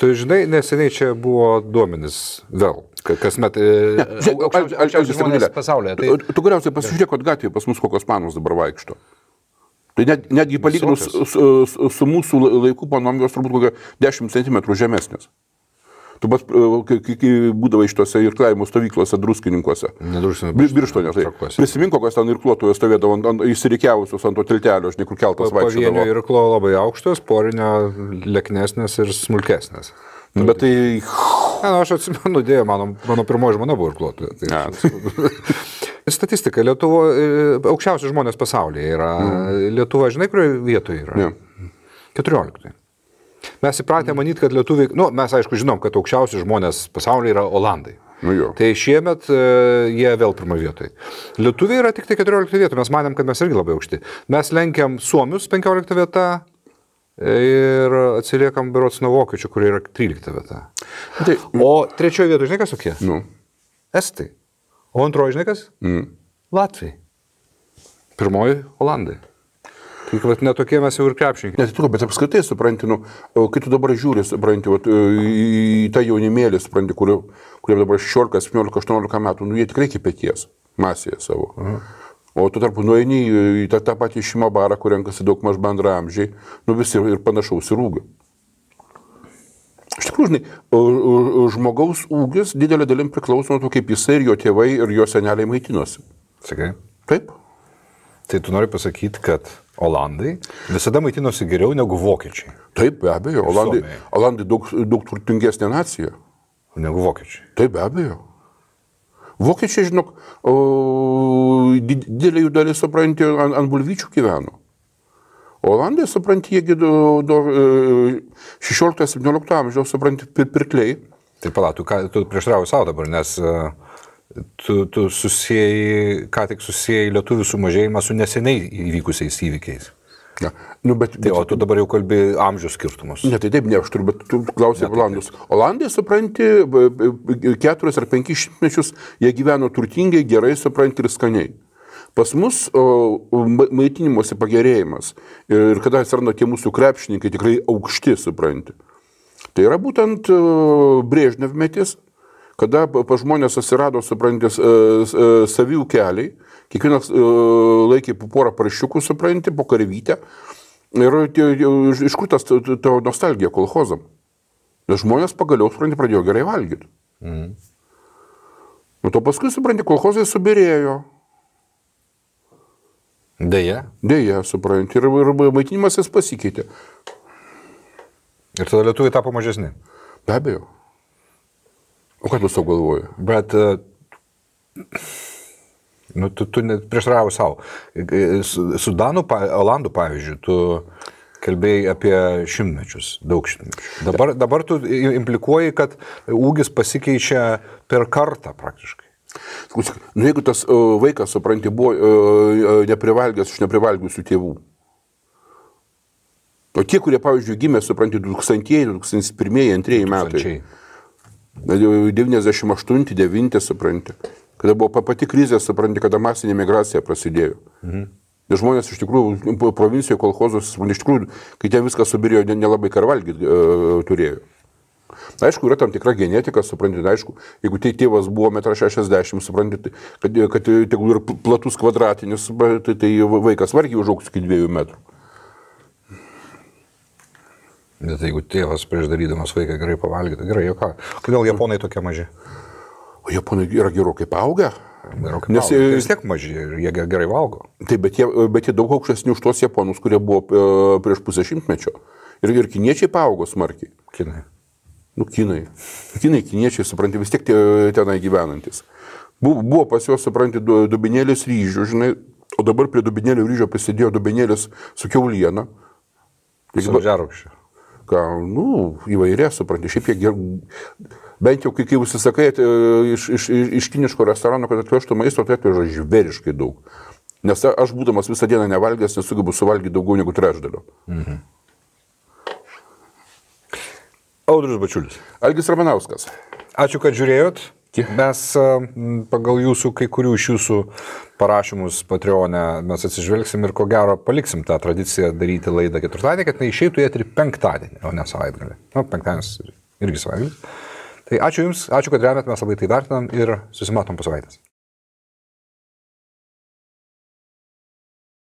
Tu žinai, neseniai čia buvo duomenis vėl, ka- kasmet e, Žiūrėk, aukščiausi- aš- aš- aukščiausi aš- žmonės Stefanėlė, pasaulyje. Tu, Tai tu galiausiai pasižiūrėk, kad gatvėje pas mus kokios panos dabar vaikšto. Tai net, netgi palyginus su, su, su, mūsų laikų panom jos turbūt kokia 10 cm žemesnės. Tu pats, e, kai, kai, būdavai šitose irklavimo stovyklose druskininkuose. Nedruskininkų, Bir- Birštone, tai. Prisimink, kokios ten irkluotojos stovėdavo įsirikiavusios ant to tiltelio, žinai, kur keltas pavienio vaikščiodavo. irklo labai aukštos, porinio leknesnės ir smulkesnės. Bet tai... Ne, nu, aš atsimenu, dėjo, mano, mano pirmoji žmona buvo irkluotoja. Tai. [laughs] Statistika, Lietuvo, e, aukščiausi žmonės pasaulyje yra. Lietuva, žinai, kurioje vietoje yra? Ne. 14. Mes įpratę manyti, kad lietuviai, nu, mes aišku žinom, kad aukščiausi žmonės pasaulyje yra Olandai. Nu jo. Tai šiemet e, jie vėl pirmo vietoje. Lietuviai yra tik tai 14 vietoje, mes manėm, kad mes irgi labai aukšti. Mes lenkiam Suomius 15 vietą ir atsiliekam berots nuo vokiečių, kurie yra 13 vieta. Tai, O trečioje vietoje, žinai kas tokie? nu. Estai. O antroji, žinai kas? Mm. Latvijai. Pirmoji Olandai. Tai vat netokie mes jau ir krepšininkai. Ne, tu, bet apskritai, supranti, nu, kai tu dabar žiūri, supranti, vat, į tą jaunimėlį, supranti, kurio, kurie dabar 16, 17, 18 metų, nu, jie tikrai kipėties masėje savo. O tu tarpu nueini į į tą, tą patį šeimą barą, kur renkasi daug maž bendra amžiai, nu visi ir panašaus į rūgą. Iš tikrųjų, žinai, žmogaus ūgis didelė dalim priklauso nuo to, kaip jisai ir jo tėvai ir jo seneliai maitinosi. Sakai. Taip? Tai tu nori pasakyti, kad Olandai visada maitinosi geriau negu vokiečiai. Taip, be abejo. Olandai. Olandai daug, daug turtingesnė nacija. Negu vokiečiai. Taip, be abejo. Vokiečiai, žinok, didelė jų dalis, supranti, ant, ant bulvyčių gyveno. Olandai, supranti, jiegi do, do e, 16-17 amžiaus, supranti, pir pirkliai. Tai palauk, tu, tu prieštrauji savo dabar, nes uh, tu, tu susijai, ką tik susijai lietuvių sumažėjimą su neseniai įvykusiais įvykiais. Ne, nu, bet, Tai, o tu dabar jau kalbi amžiaus skirtumus. Ne, tai taip, ne, aš turiu, bet tu klausai apie Olandus. Olandai, supranti, keturis ar penkis šimtmečius jie gyveno turtingai, gerai, supranti ir skaniai. Pas mus o, o, ma- maitinimuose pagerėjimas ir kada atsiranda tie mūsų krepšininkai tikrai aukšti, supranti. Tai yra būtent brėžnevmetis, kada pa žmonės atsirado, suprantis, savių keliai, kiekvienas e, laikė po porą parašiukų, supranti, po karvytę. Ir iš- kur tas ta- ta ta nostalgija kolhozam? Nes žmonės pagaliau, supranti, pradėjo gerai valgyti. Mm. Nu, to paskui, supranti, kolhozai subirėjo. Deja. Deja, supranti, ir, ir maitinimasis pasikeitė. Ir tada lietuviai tapo mažesni. Be abejo. O ką tu savo galvoji? Bet uh, nu, tu, tu net prieštarauji savo. Su, su Danų, pa- Olandų pavyzdžiui, tu kalbėjai apie šimtmečius, daug šimtmečių. Dabar, dabar tu implikuoji, kad ūgis pasikeičia per kartą praktiškai. Nu jeigu tas uh, vaikas, supranti, buvo neprivalgęs iš neprivalgiusių tėvų. O tie, kurie, pavyzdžiui, gimė, supranti, 2000, 2001, 2002 metai. Sančiai. 98, 9, supranti. Kada buvo pa- pati krizė, supranti, kada masinė migracija prasidėjo. Mhm. Nes žmonės iš tikrųjų provincijoje kolhozos, iš tikrųjų, kai ten viskas subirėjo, ne- nelabai ką valgyti e, turėjo. Aišku, yra tam tikra genetika, suprantate, aišku, jeigu tai tėvas buvo 1,60 m, suprantate, kad, kad tegul ir platus kvadratinis, suprantate, tai vaikas vargiai užaugs iki 2 metrų. Bet jeigu tėvas prieš darydamas vaiką gerai pavalgyti, gerai, jo ką. Kodėl japonai tokie maži? O japonai yra gerokai paaugę. Gerokai Nes, valgo. e, vis tiek maži ir jie ge- gerai valgo. Taip, bet jie, bet jie daug aukštesni už tuos japonus, kurie buvo e, prieš pusę šimtmečio. Ir, ir kiniečiai paaugo smarkiai. Kinai. Nu, kinai. Kinai, kiniečiai, supranti, vis tiek tie- tenai gyvenantis. Buvo, pas juos, supranti, du- dubinėlis ryžių, žinai, o dabar prie dubinėlio ryžio prisidėjo dubinėlis su keuliena. Su žerukščiu. Ką, nu, įvairė, supranti, šiaip jie ger... Bent jau, kai, kai užsisakai e, iš, iš, iš, iš kiniško restorano, kad atvežtų maisto, tai atveža žvėriškai daug. Nes aš, būdamas visą dieną nevalgęs, nesugebu suvalgyti daugiau negu trečdalio. Audrius Bačiulis. Algis Ramanauskas. Ačiū, kad žiūrėjot. Mes pagal jūsų, kai kurių iš jūsų parašymus Patreonė mes atsižvelgsim ir ko gero paliksim tą tradiciją daryti laidą ketvirtadienį, kad neišeitų jie ir penktadienį, o ne savaitgalį. Na, penktadienis irgi savaitgalis. Tai ačiū Jums, ačiū, kad remėt, mes labai tai vertinam ir susimatom po savaitės.